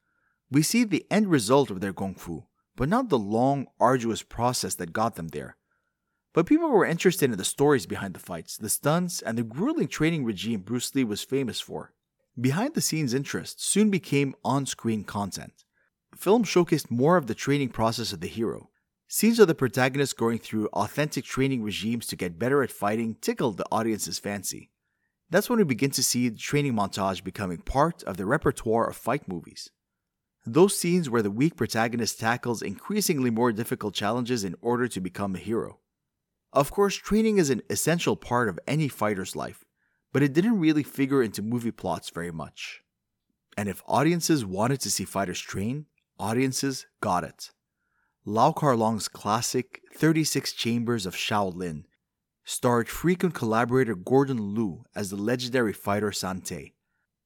Speaker 1: We see the end result of their kung fu, but not the long, arduous process that got them there. But people were interested in the stories behind the fights, the stunts, and the grueling training regime Bruce Lee was famous for. Behind the scenes interest soon became on screen content film showcased more of the training process of the hero. Scenes of the protagonist going through authentic training regimes to get better at fighting tickled the audience's fancy. That's when we begin to see the training montage becoming part of the repertoire of fight movies. those scenes where the weak protagonist tackles increasingly more difficult challenges in order to become a hero. Of course, training is an essential part of any fighter's life, but it didn't really figure into movie plots very much. And if audiences wanted to see fighters train, audiences got it. Lau Kar Long's classic 36 Chambers of Shaolin starred frequent collaborator Gordon Liu as the legendary fighter Sante.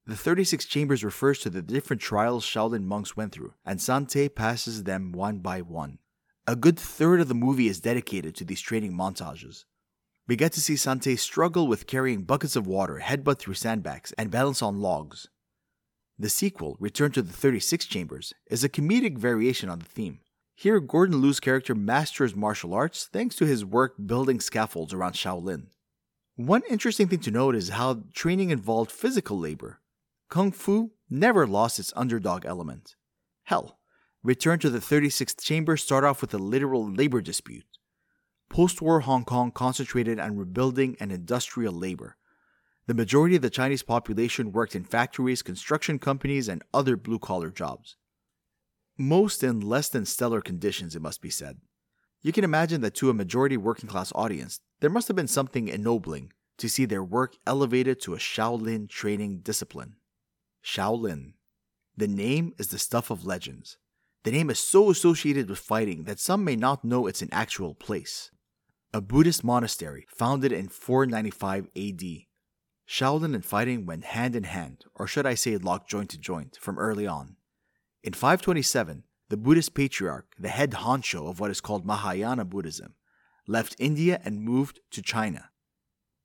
Speaker 1: The 36 Chambers refers to the different trials Shaolin monks went through, and Sante passes them one by one. A good third of the movie is dedicated to these training montages. We get to see Sante struggle with carrying buckets of water, headbutt through sandbags, and balance on logs. The sequel, Return to the 36 Chambers, is a comedic variation on the theme. Here, Gordon Liu's character masters martial arts thanks to his work building scaffolds around Shaolin. One interesting thing to note is how training involved physical labor. Kung Fu never lost its underdog element. Hell, Return to the 36th Chamber start off with a literal labor dispute. Post war Hong Kong concentrated on rebuilding and industrial labor. The majority of the Chinese population worked in factories, construction companies, and other blue collar jobs. Most in less than stellar conditions, it must be said. You can imagine that to a majority working class audience, there must have been something ennobling to see their work elevated to a Shaolin training discipline. Shaolin. The name is the stuff of legends. The name is so associated with fighting that some may not know it's an actual place. A Buddhist monastery founded in 495 AD. Shaolin and fighting went hand in hand, or should I say locked joint to joint, from early on. In 527, the Buddhist patriarch, the head honcho of what is called Mahayana Buddhism, left India and moved to China.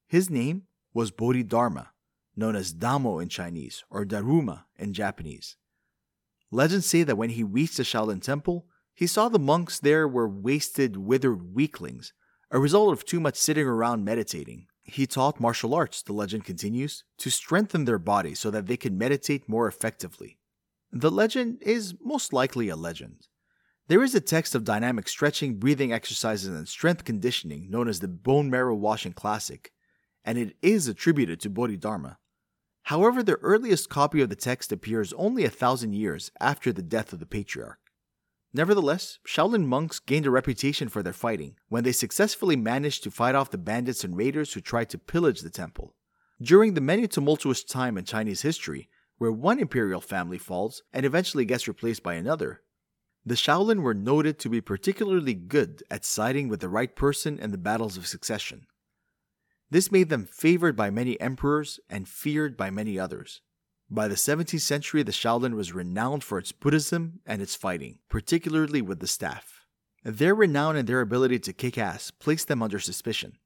Speaker 1: His name was Bodhidharma, known as Damo in Chinese or Daruma in Japanese. Legends say that when he reached the Shaolin Temple, he saw the monks there were wasted, withered weaklings, a result of too much sitting around meditating. He taught martial arts, the legend continues, to strengthen their bodies so that they could meditate more effectively. The legend is most likely a legend. There is a text of dynamic stretching, breathing exercises, and strength conditioning known as the Bone Marrow Washing Classic, and it is attributed to Bodhidharma. However, the earliest copy of the text appears only a thousand years after the death of the patriarch. Nevertheless, Shaolin monks gained a reputation for their fighting when they successfully managed to fight off the bandits and raiders who tried to pillage the temple. During the many tumultuous time in Chinese history, where one imperial family falls and eventually gets replaced by another, the Shaolin were noted to be particularly good at siding with the right person in the battles of succession. This made them favored by many emperors and feared by many others. By the 17th century, the Shaolin was renowned for its Buddhism and its fighting, particularly with the staff. Their renown and their ability to kick ass placed them under suspicion.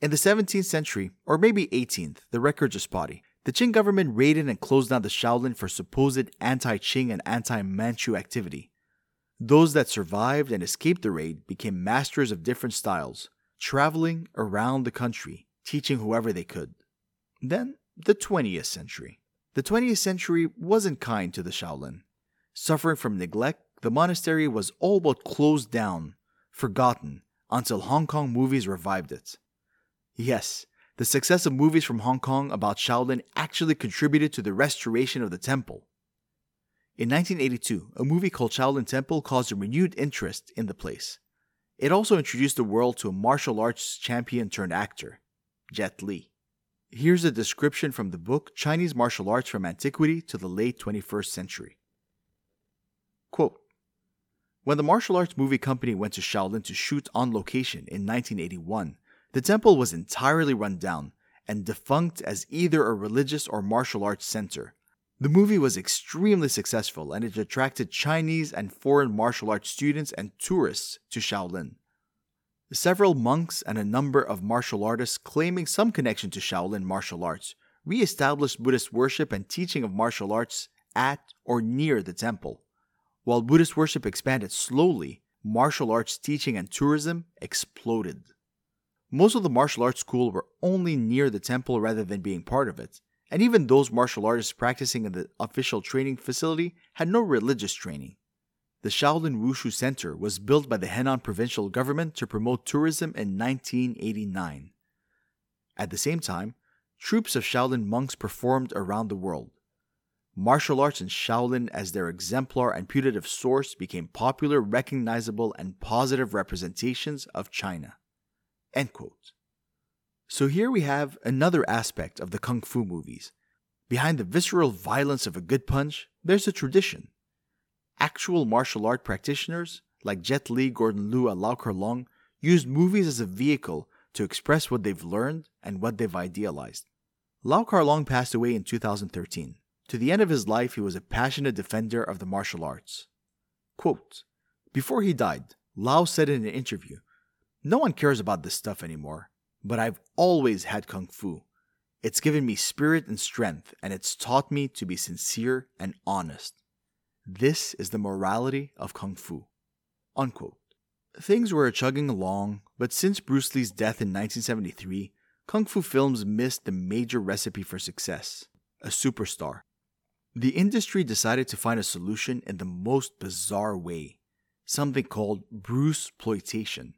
Speaker 1: In the 17th century, or maybe 18th, the records are spotty, the Qing government raided and closed down the Shaolin for supposed anti Qing and anti Manchu activity. Those that survived and escaped the raid became masters of different styles, traveling around the country teaching whoever they could. Then, the 20th century. The 20th century wasn't kind to the Shaolin. Suffering from neglect, the monastery was all but closed down, forgotten, until Hong Kong movies revived it. Yes, the success of movies from Hong Kong about Shaolin actually contributed to the restoration of the temple. In 1982, a movie called Shaolin Temple caused a renewed interest in the place. It also introduced the world to a martial arts champion turned actor, Jet Li. Here's a description from the book Chinese Martial Arts from Antiquity to the Late 21st Century. Quote, when the martial arts movie company went to Shaolin to shoot on location in 1981, the temple was entirely run down and defunct as either a religious or martial arts center. The movie was extremely successful and it attracted Chinese and foreign martial arts students and tourists to Shaolin. Several monks and a number of martial artists claiming some connection to Shaolin martial arts re established Buddhist worship and teaching of martial arts at or near the temple. While Buddhist worship expanded slowly, martial arts teaching and tourism exploded. Most of the martial arts school were only near the temple rather than being part of it, and even those martial artists practicing in the official training facility had no religious training. The Shaolin Wushu Center was built by the Henan provincial government to promote tourism in 1989. At the same time, troops of Shaolin monks performed around the world. martial arts and Shaolin as their exemplar and putative source became popular, recognizable, and positive representations of China. End quote. So here we have another aspect of the kung fu movies. Behind the visceral violence of a good punch, there's a tradition. Actual martial art practitioners, like Jet Li, Gordon Liu, and Lau Kar Long, used movies as a vehicle to express what they've learned and what they've idealized. Lau Kar Long passed away in 2013. To the end of his life, he was a passionate defender of the martial arts. Quote, Before he died, Lau said in an interview, No one cares about this stuff anymore, but I've always had Kung Fu. It's given me spirit and strength, and it's taught me to be sincere and honest. This is the morality of Kung Fu. Unquote. Things were chugging along, but since Bruce Lee's death in 1973, Kung Fu films missed the major recipe for success a superstar. The industry decided to find a solution in the most bizarre way, something called Bruce exploitation.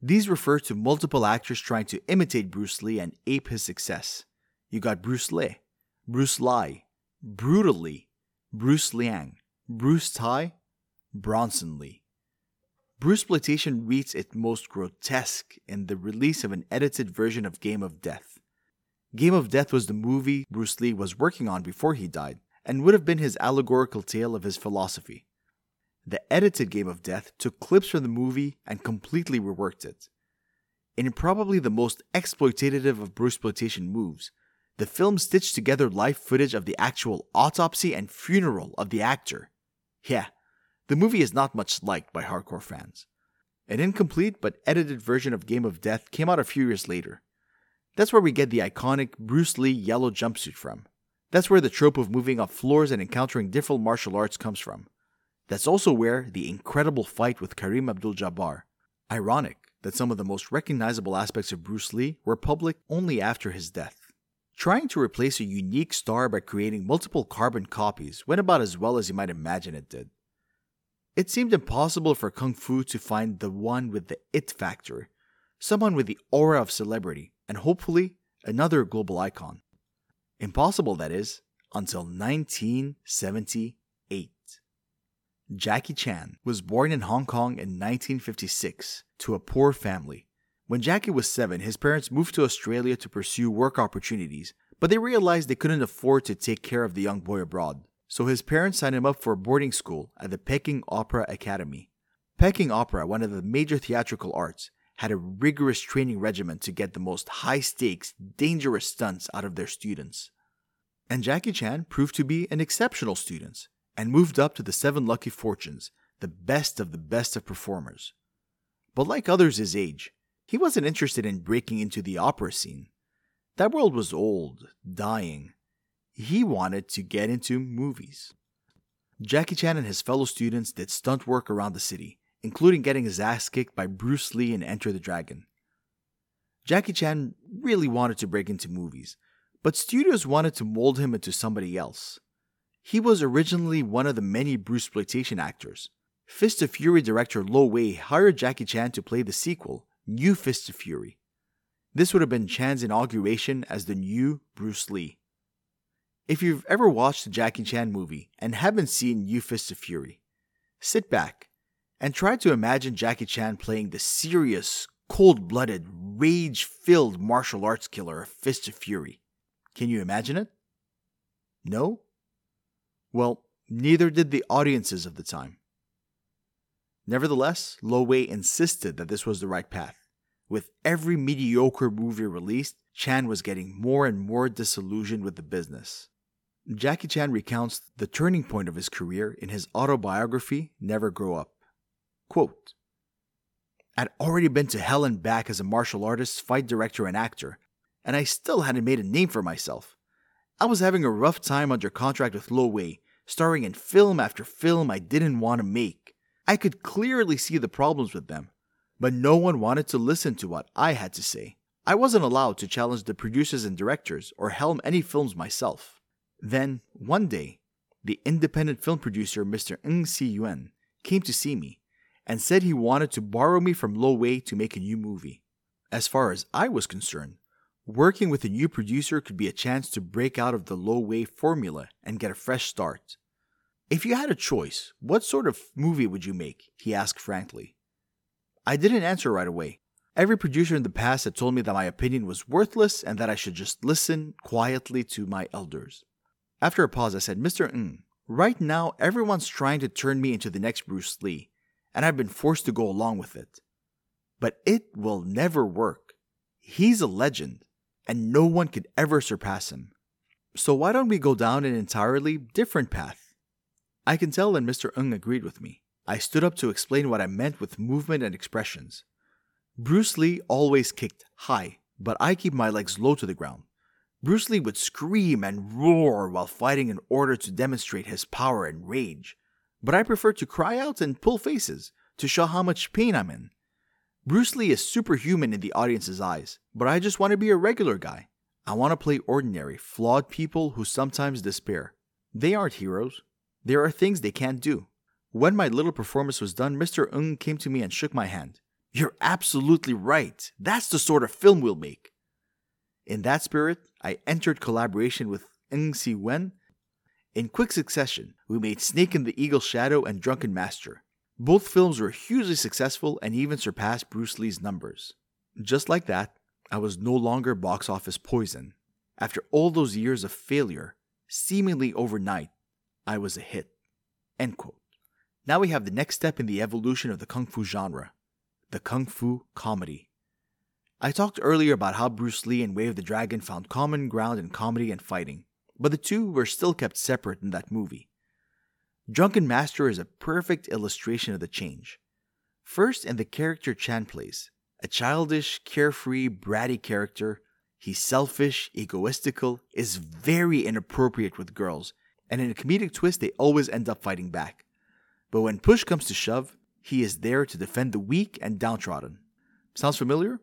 Speaker 1: These refer to multiple actors trying to imitate Bruce Lee and ape his success. You got Bruce Lee, Bruce Lee, Brutally, Bruce Liang, Bruce Tai, Bronson Lee. Bruce exploitation reached its most grotesque in the release of an edited version of Game of Death. Game of Death was the movie Bruce Lee was working on before he died, and would have been his allegorical tale of his philosophy. The edited Game of Death took clips from the movie and completely reworked it. In probably the most exploitative of Bruce exploitation moves, the film stitched together live footage of the actual autopsy and funeral of the actor. Yeah, the movie is not much liked by hardcore fans. An incomplete but edited version of Game of Death came out a few years later. That's where we get the iconic Bruce Lee yellow jumpsuit from. That's where the trope of moving up floors and encountering different martial arts comes from. That's also where the incredible fight with Kareem Abdul Jabbar. Ironic that some of the most recognizable aspects of Bruce Lee were public only after his death. Trying to replace a unique star by creating multiple carbon copies went about as well as you might imagine it did. It seemed impossible for Kung Fu to find the one with the it factor, someone with the aura of celebrity, and hopefully another global icon. Impossible, that is, until 1978. Jackie Chan was born in Hong Kong in 1956 to a poor family. When Jackie was seven, his parents moved to Australia to pursue work opportunities, but they realized they couldn't afford to take care of the young boy abroad. So his parents signed him up for boarding school at the Peking Opera Academy. Peking Opera, one of the major theatrical arts, had a rigorous training regimen to get the most high stakes, dangerous stunts out of their students. And Jackie Chan proved to be an exceptional student and moved up to the Seven Lucky Fortunes, the best of the best of performers. But like others his age, he wasn't interested in breaking into the opera scene. That world was old, dying. He wanted to get into movies. Jackie Chan and his fellow students did stunt work around the city, including getting his ass kicked by Bruce Lee in Enter the Dragon. Jackie Chan really wanted to break into movies, but studios wanted to mold him into somebody else. He was originally one of the many Bruce exploitation actors. Fist of Fury director Lo Wei hired Jackie Chan to play the sequel, New Fist of Fury. This would have been Chan's inauguration as the new Bruce Lee. If you've ever watched a Jackie Chan movie and haven't seen New Fist of Fury, sit back, and try to imagine Jackie Chan playing the serious, cold blooded, rage filled martial arts killer of Fist of Fury. Can you imagine it? No? Well, neither did the audiences of the time. Nevertheless, Lo Wei insisted that this was the right path. With every mediocre movie released, Chan was getting more and more disillusioned with the business. Jackie Chan recounts the turning point of his career in his autobiography, Never Grow Up. Quote I'd already been to hell and back as a martial artist, fight director, and actor, and I still hadn't made a name for myself. I was having a rough time under contract with Lo Wei, starring in film after film I didn't want to make. I could clearly see the problems with them, but no one wanted to listen to what I had to say. I wasn't allowed to challenge the producers and directors or helm any films myself. Then, one day, the independent film producer Mr. Ng Si Yuen came to see me and said he wanted to borrow me from Lo Wei to make a new movie. As far as I was concerned, Working with a new producer could be a chance to break out of the Lo Wei formula and get a fresh start. If you had a choice, what sort of movie would you make? He asked frankly. I didn't answer right away. Every producer in the past had told me that my opinion was worthless and that I should just listen quietly to my elders. After a pause, I said, Mr. Ng, right now everyone's trying to turn me into the next Bruce Lee, and I've been forced to go along with it. But it will never work. He's a legend, and no one could ever surpass him. So why don't we go down an entirely different path? I can tell that Mr. Ng agreed with me. I stood up to explain what I meant with movement and expressions. Bruce Lee always kicked high, but I keep my legs low to the ground. Bruce Lee would scream and roar while fighting in order to demonstrate his power and rage. But I prefer to cry out and pull faces to show how much pain I'm in. Bruce Lee is superhuman in the audience's eyes, but I just want to be a regular guy. I want to play ordinary, flawed people who sometimes despair. They aren't heroes. There are things they can't do. When my little performance was done, Mr. Ng came to me and shook my hand. You're absolutely right. That's the sort of film we'll make. In that spirit, I entered collaboration with Ng Si Yuen. In quick succession, we made Snake in the Eagle's Shadow and Drunken Master. Both films were hugely successful and even surpassed Bruce Lee's numbers. Just like that, I was no longer box office poison. After all those years of failure, seemingly overnight, I was a hit. End quote. Now we have the next step in the evolution of the kung fu genre the kung fu comedy. I talked earlier about how Bruce Lee and Way of the Dragon found common ground in comedy and fighting, but the two were still kept separate in that movie. Drunken Master is a perfect illustration of the change. First, in the character Chan plays, a childish, carefree, bratty character, he's selfish, egoistical, is very inappropriate with girls, and in a comedic twist, they always end up fighting back. But when push comes to shove, he is there to defend the weak and downtrodden. Sounds familiar?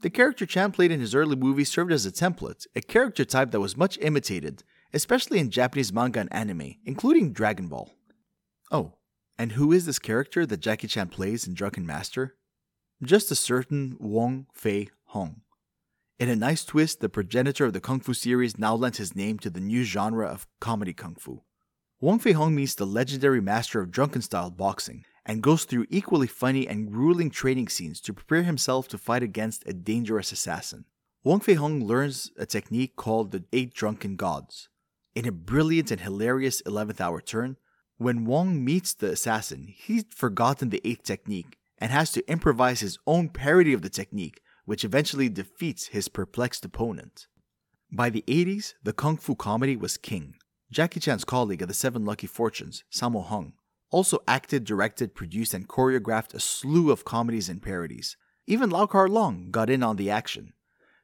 Speaker 1: The character Chan played in his early movies served as a template, a character type that was much imitated, especially in Japanese manga and anime, including Dragon Ball. Oh, and who is this character that Jackie Chan plays in Drunken Master? Just a certain Wong Fei Hung. In a nice twist, the progenitor of the Kung Fu series now lent his name to the new genre of comedy Kung Fu. Wong Fei Hung meets the legendary master of drunken style boxing and goes through equally funny and grueling training scenes to prepare himself to fight against a dangerous assassin. Wong Fei Hung learns a technique called the Eight Drunken Gods. In a brilliant and hilarious 11th hour turn, when Wong meets the assassin, he's forgotten the eighth technique and has to improvise his own parody of the technique, which eventually defeats his perplexed opponent. By the 80s, the kung fu comedy was king. Jackie Chan's colleague at the Seven Lucky Fortunes, Sammo Hung, also acted, directed, produced, and choreographed a slew of comedies and parodies. Even Lau Kar Long got in on the action.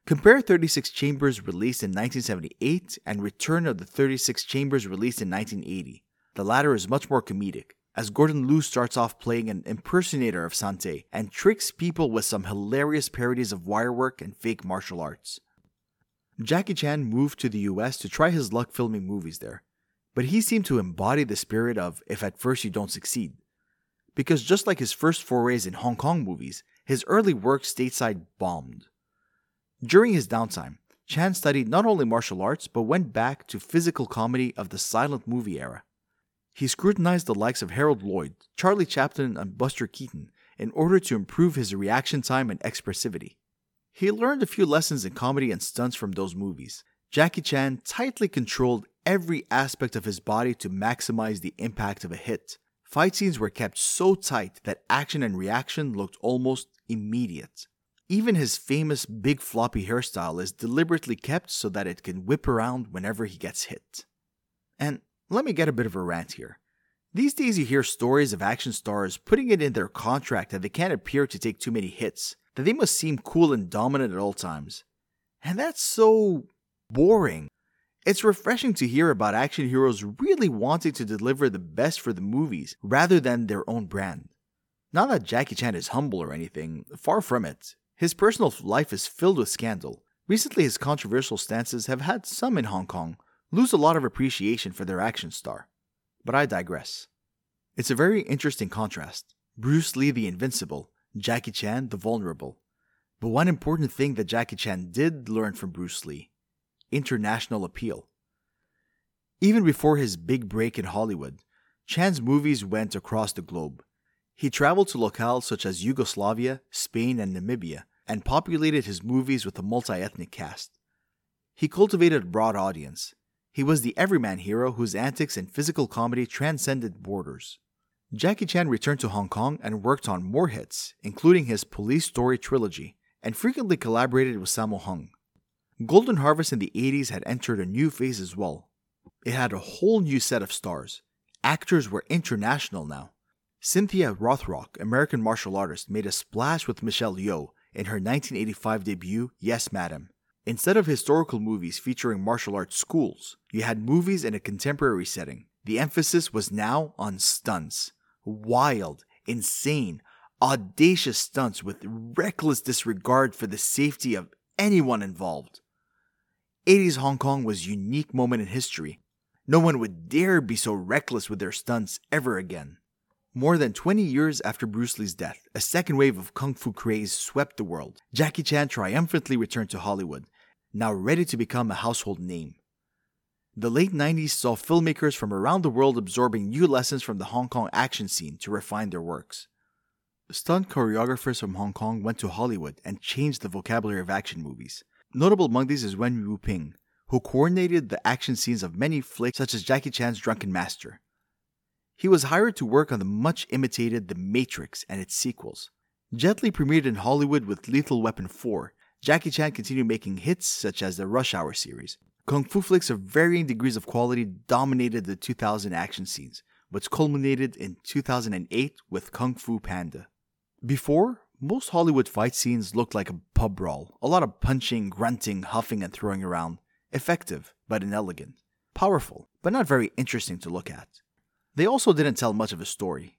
Speaker 1: Compare 36 Chambers released in 1978 and Return of the 36 Chambers released in 1980. The latter is much more comedic, as Gordon Liu starts off playing an impersonator of Sante and tricks people with some hilarious parodies of wirework and fake martial arts. Jackie Chan moved to the US to try his luck filming movies there, but he seemed to embody the spirit of if at first you don't succeed. Because just like his first forays in Hong Kong movies, his early work stateside bombed. During his downtime, Chan studied not only martial arts but went back to physical comedy of the silent movie era. He scrutinized the likes of Harold Lloyd, Charlie Chaplin, and Buster Keaton in order to improve his reaction time and expressivity. He learned a few lessons in comedy and stunts from those movies. Jackie Chan tightly controlled every aspect of his body to maximize the impact of a hit. Fight scenes were kept so tight that action and reaction looked almost immediate. Even his famous big floppy hairstyle is deliberately kept so that it can whip around whenever he gets hit. And let me get a bit of a rant here. These days, you hear stories of action stars putting it in their contract that they can't appear to take too many hits, that they must seem cool and dominant at all times. And that's so boring. It's refreshing to hear about action heroes really wanting to deliver the best for the movies rather than their own brand. Not that Jackie Chan is humble or anything, far from it. His personal life is filled with scandal. Recently, his controversial stances have had some in Hong Kong lose a lot of appreciation for their action star. But I digress. It's a very interesting contrast. Bruce Lee the invincible, Jackie Chan the vulnerable. But one important thing that Jackie Chan did learn from Bruce Lee international appeal. Even before his big break in Hollywood, Chan's movies went across the globe. He traveled to locales such as Yugoslavia, Spain, and Namibia, and populated his movies with a multi ethnic cast. He cultivated a broad audience. He was the everyman hero whose antics and physical comedy transcended borders. Jackie Chan returned to Hong Kong and worked on more hits, including his Police Story trilogy, and frequently collaborated with Sammo Hung. Golden Harvest in the 80s had entered a new phase as well. It had a whole new set of stars. Actors were international now. Cynthia Rothrock, American martial artist, made a splash with Michelle Yeoh in her 1985 debut, Yes Madam. Instead of historical movies featuring martial arts schools, you had movies in a contemporary setting. The emphasis was now on stunts. Wild, insane, audacious stunts with reckless disregard for the safety of anyone involved. 80s Hong Kong was a unique moment in history. No one would dare be so reckless with their stunts ever again. More than 20 years after Bruce Lee's death, a second wave of kung fu craze swept the world. Jackie Chan triumphantly returned to Hollywood, now ready to become a household name. The late 90s saw filmmakers from around the world absorbing new lessons from the Hong Kong action scene to refine their works. Stunt choreographers from Hong Kong went to Hollywood and changed the vocabulary of action movies. Notable among these is Yuen Woo Ping, who coordinated the action scenes of many flicks such as Jackie Chan's Drunken Master. He was hired to work on the much imitated The Matrix and its sequels. Jet Li premiered in Hollywood with Lethal Weapon 4. Jackie Chan continued making hits such as the Rush Hour series. Kung Fu flicks of varying degrees of quality dominated the 2000 action scenes, which culminated in 2008 with Kung Fu Panda. Before, most Hollywood fight scenes looked like a pub brawl, a lot of punching, grunting, huffing, and throwing around. Effective, but inelegant. Powerful, but not very interesting to look at. They also didn't tell much of a story.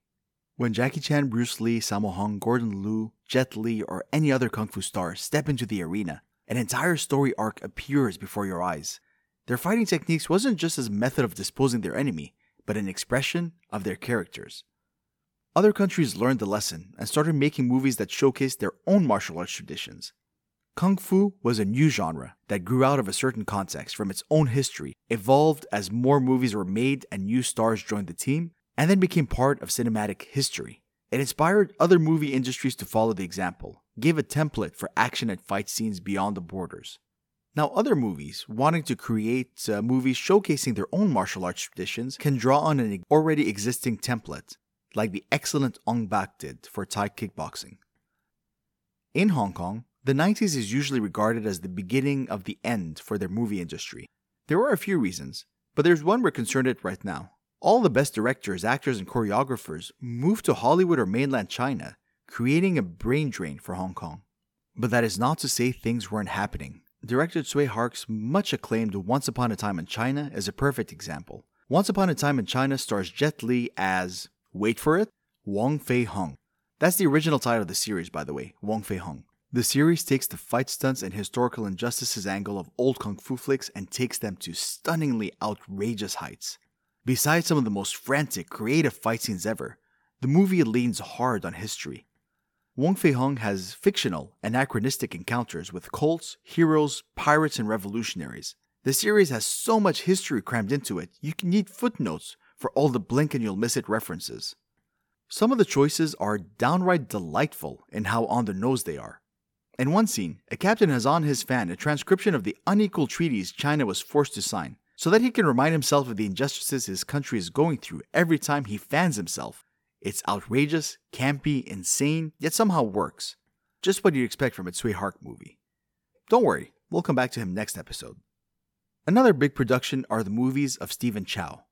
Speaker 1: When Jackie Chan, Bruce Lee, Sammo Hung, Gordon Liu, Jet Li, or any other kung fu star step into the arena, an entire story arc appears before your eyes. Their fighting techniques wasn't just a method of disposing their enemy, but an expression of their characters. Other countries learned the lesson and started making movies that showcased their own martial arts traditions. Kung Fu was a new genre that grew out of a certain context from its own history, evolved as more movies were made and new stars joined the team, and then became part of cinematic history. It inspired other movie industries to follow the example, gave a template for action and fight scenes beyond the borders. Now, other movies wanting to create uh, movies showcasing their own martial arts traditions can draw on an already existing template like the excellent Ong Bak did for Thai kickboxing. In Hong Kong, the 90s is usually regarded as the beginning of the end for their movie industry. There are a few reasons, but there's one we're concerned at right now. All the best directors, actors, and choreographers moved to Hollywood or mainland China, creating a brain drain for Hong Kong. But that is not to say things weren't happening. Director Tsui Hark's much acclaimed Once Upon a Time in China is a perfect example. Once Upon a Time in China stars Jet Li as Wait for it, Wong Fei Hung. That's the original title of the series, by the way, Wong Fei Hung. The series takes the fight stunts and historical injustices angle of old kung fu flicks and takes them to stunningly outrageous heights. Besides some of the most frantic, creative fight scenes ever, the movie leans hard on history. Wong Fei Hung has fictional, anachronistic encounters with cults, heroes, pirates, and revolutionaries. The series has so much history crammed into it, you can need footnotes for all the blink and you'll miss it references. Some of the choices are downright delightful in how on the nose they are. In one scene, a captain has on his fan a transcription of the unequal treaties China was forced to sign, so that he can remind himself of the injustices his country is going through every time he fans himself. It's outrageous, campy, insane, yet somehow works. Just what you'd expect from a Tsui Hark movie. Don't worry, we'll come back to him next episode. Another big production are the movies of Stephen Chow.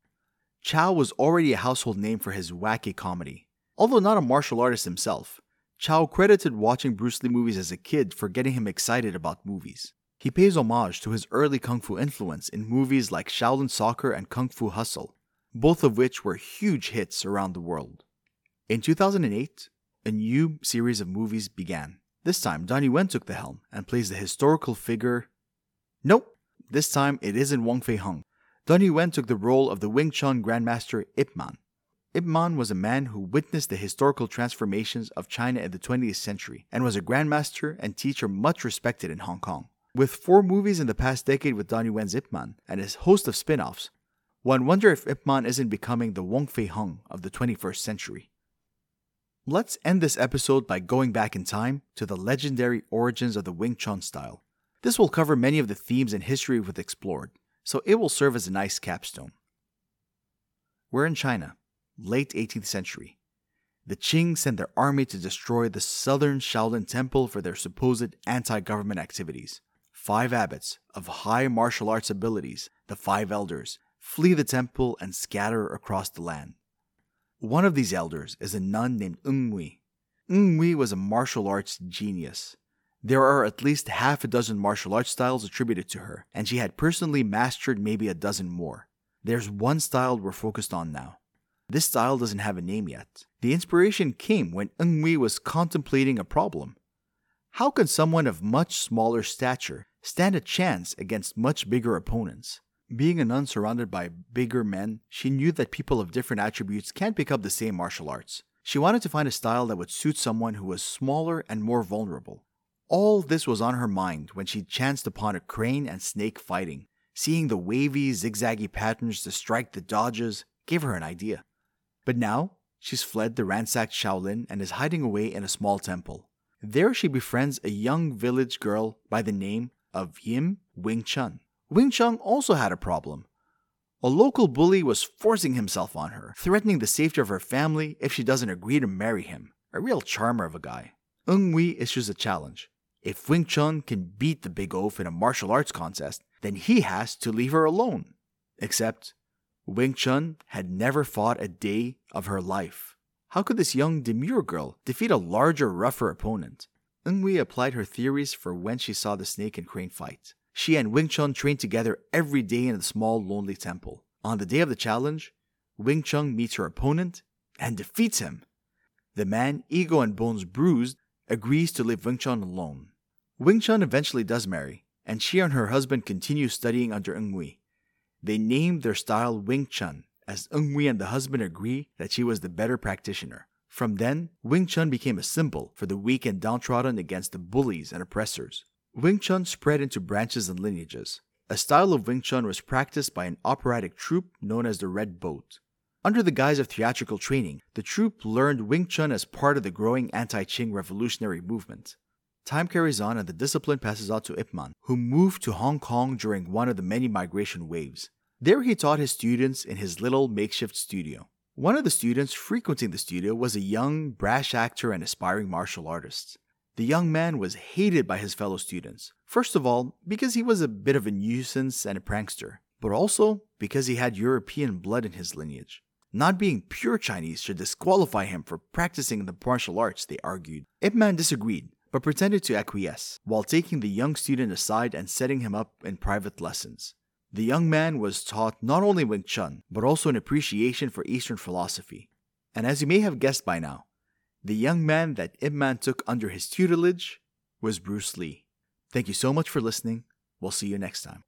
Speaker 1: Chow was already a household name for his wacky comedy. Although not a martial artist himself, Chow credited watching Bruce Lee movies as a kid for getting him excited about movies. He pays homage to his early kung fu influence in movies like Shaolin Soccer and Kung Fu Hustle, both of which were huge hits around the world. In 2008, a new series of movies began. This time, Donnie Yen took the helm and plays the historical figure. Nope, this time it isn't Wong Fei Hung, Donnie Yen took the role of the Wing Chun Grandmaster Ip Man. Ip Man was a man who witnessed the historical transformations of China in the 20th century and was a grandmaster and teacher much respected in Hong Kong. With four movies in the past decade with Donnie Yen's Ip Man and his host of spin offs, one wonder if Ip Man isn't becoming the Wong Fei Hung of the 21st century. Let's end this episode by going back in time to the legendary origins of the Wing Chun style. This will cover many of the themes and history we've explored, so it will serve as a nice capstone. We're in China, late 18th century. The Qing sent their army to destroy the southern Shaolin Temple for their supposed anti government activities. Five abbots of high martial arts abilities, the Five Elders, flee the temple and scatter across the land. One of these elders is a nun named Ng Wei. Was a martial arts genius. There are at least half a dozen martial arts styles attributed to her, and she had personally mastered maybe a dozen more. There's one style we're focused on now this style doesn't have a name yet. The inspiration came when Ng Wei was contemplating a problem. How could someone of much smaller stature stand a chance against much bigger opponents? Being a nun surrounded by bigger men, she knew that people of different attributes can't pick up the same martial arts. She wanted to find a style that would suit someone who was smaller and more vulnerable. All this was on her mind when she chanced upon a crane and snake fighting. Seeing the wavy, zigzaggy patterns to strike the dodges gave her an idea. But now, she's fled the ransacked Shaolin and is hiding away in a small temple. There she befriends a young village girl by the name of Yim Wing Chun. Wing Chun also had a problem. A local bully was forcing himself on her, threatening the safety of her family if she doesn't agree to marry him. A real charmer of a guy. Ng Wei issues a challenge. If Wing Chun can beat the big oaf in a martial arts contest, then he has to leave her alone. Except Wing Chun had never fought a day of her life. How could this young demure girl defeat a larger, rougher opponent? Ng Wei applied her theories for when she saw the snake and crane fight. She and Wing Chun train together every day in the small, lonely temple. On the day of the challenge, Wing Chun meets her opponent and defeats him. The man, ego and bones bruised, agrees to leave Wing Chun alone. Wing Chun eventually does marry, and she and her husband continue studying under Ng they name their style Wing Chun, as Ng and the husband agree that she was the better practitioner. From then, Wing Chun became a symbol for the weak and downtrodden against the bullies and oppressors. Wing Chun spread into branches and lineages. A style of Wing Chun was practiced by an operatic troupe known as the Red Boat. Under the guise of theatrical training, the troupe learned Wing Chun as part of the growing anti Qing revolutionary movement. Time carries on and the discipline passes on to Ip Man, who moved to Hong Kong during one of the many migration waves. There he taught his students in his little makeshift studio. One of the students frequenting the studio was a young, brash actor and aspiring martial artist. The young man was hated by his fellow students. First of all, because he was a bit of a nuisance and a prankster, but also because he had European blood in his lineage. Not being pure Chinese should disqualify him for practicing the martial arts, they argued. Ip Man disagreed, but pretended to acquiesce, while taking the young student aside and setting him up in private lessons. The young man was taught not only Wing Chun, but also an appreciation for Eastern philosophy. And as you may have guessed by now, the young man that Ip Man took under his tutelage was Bruce Lee. Thank you so much for listening. We'll see you next time.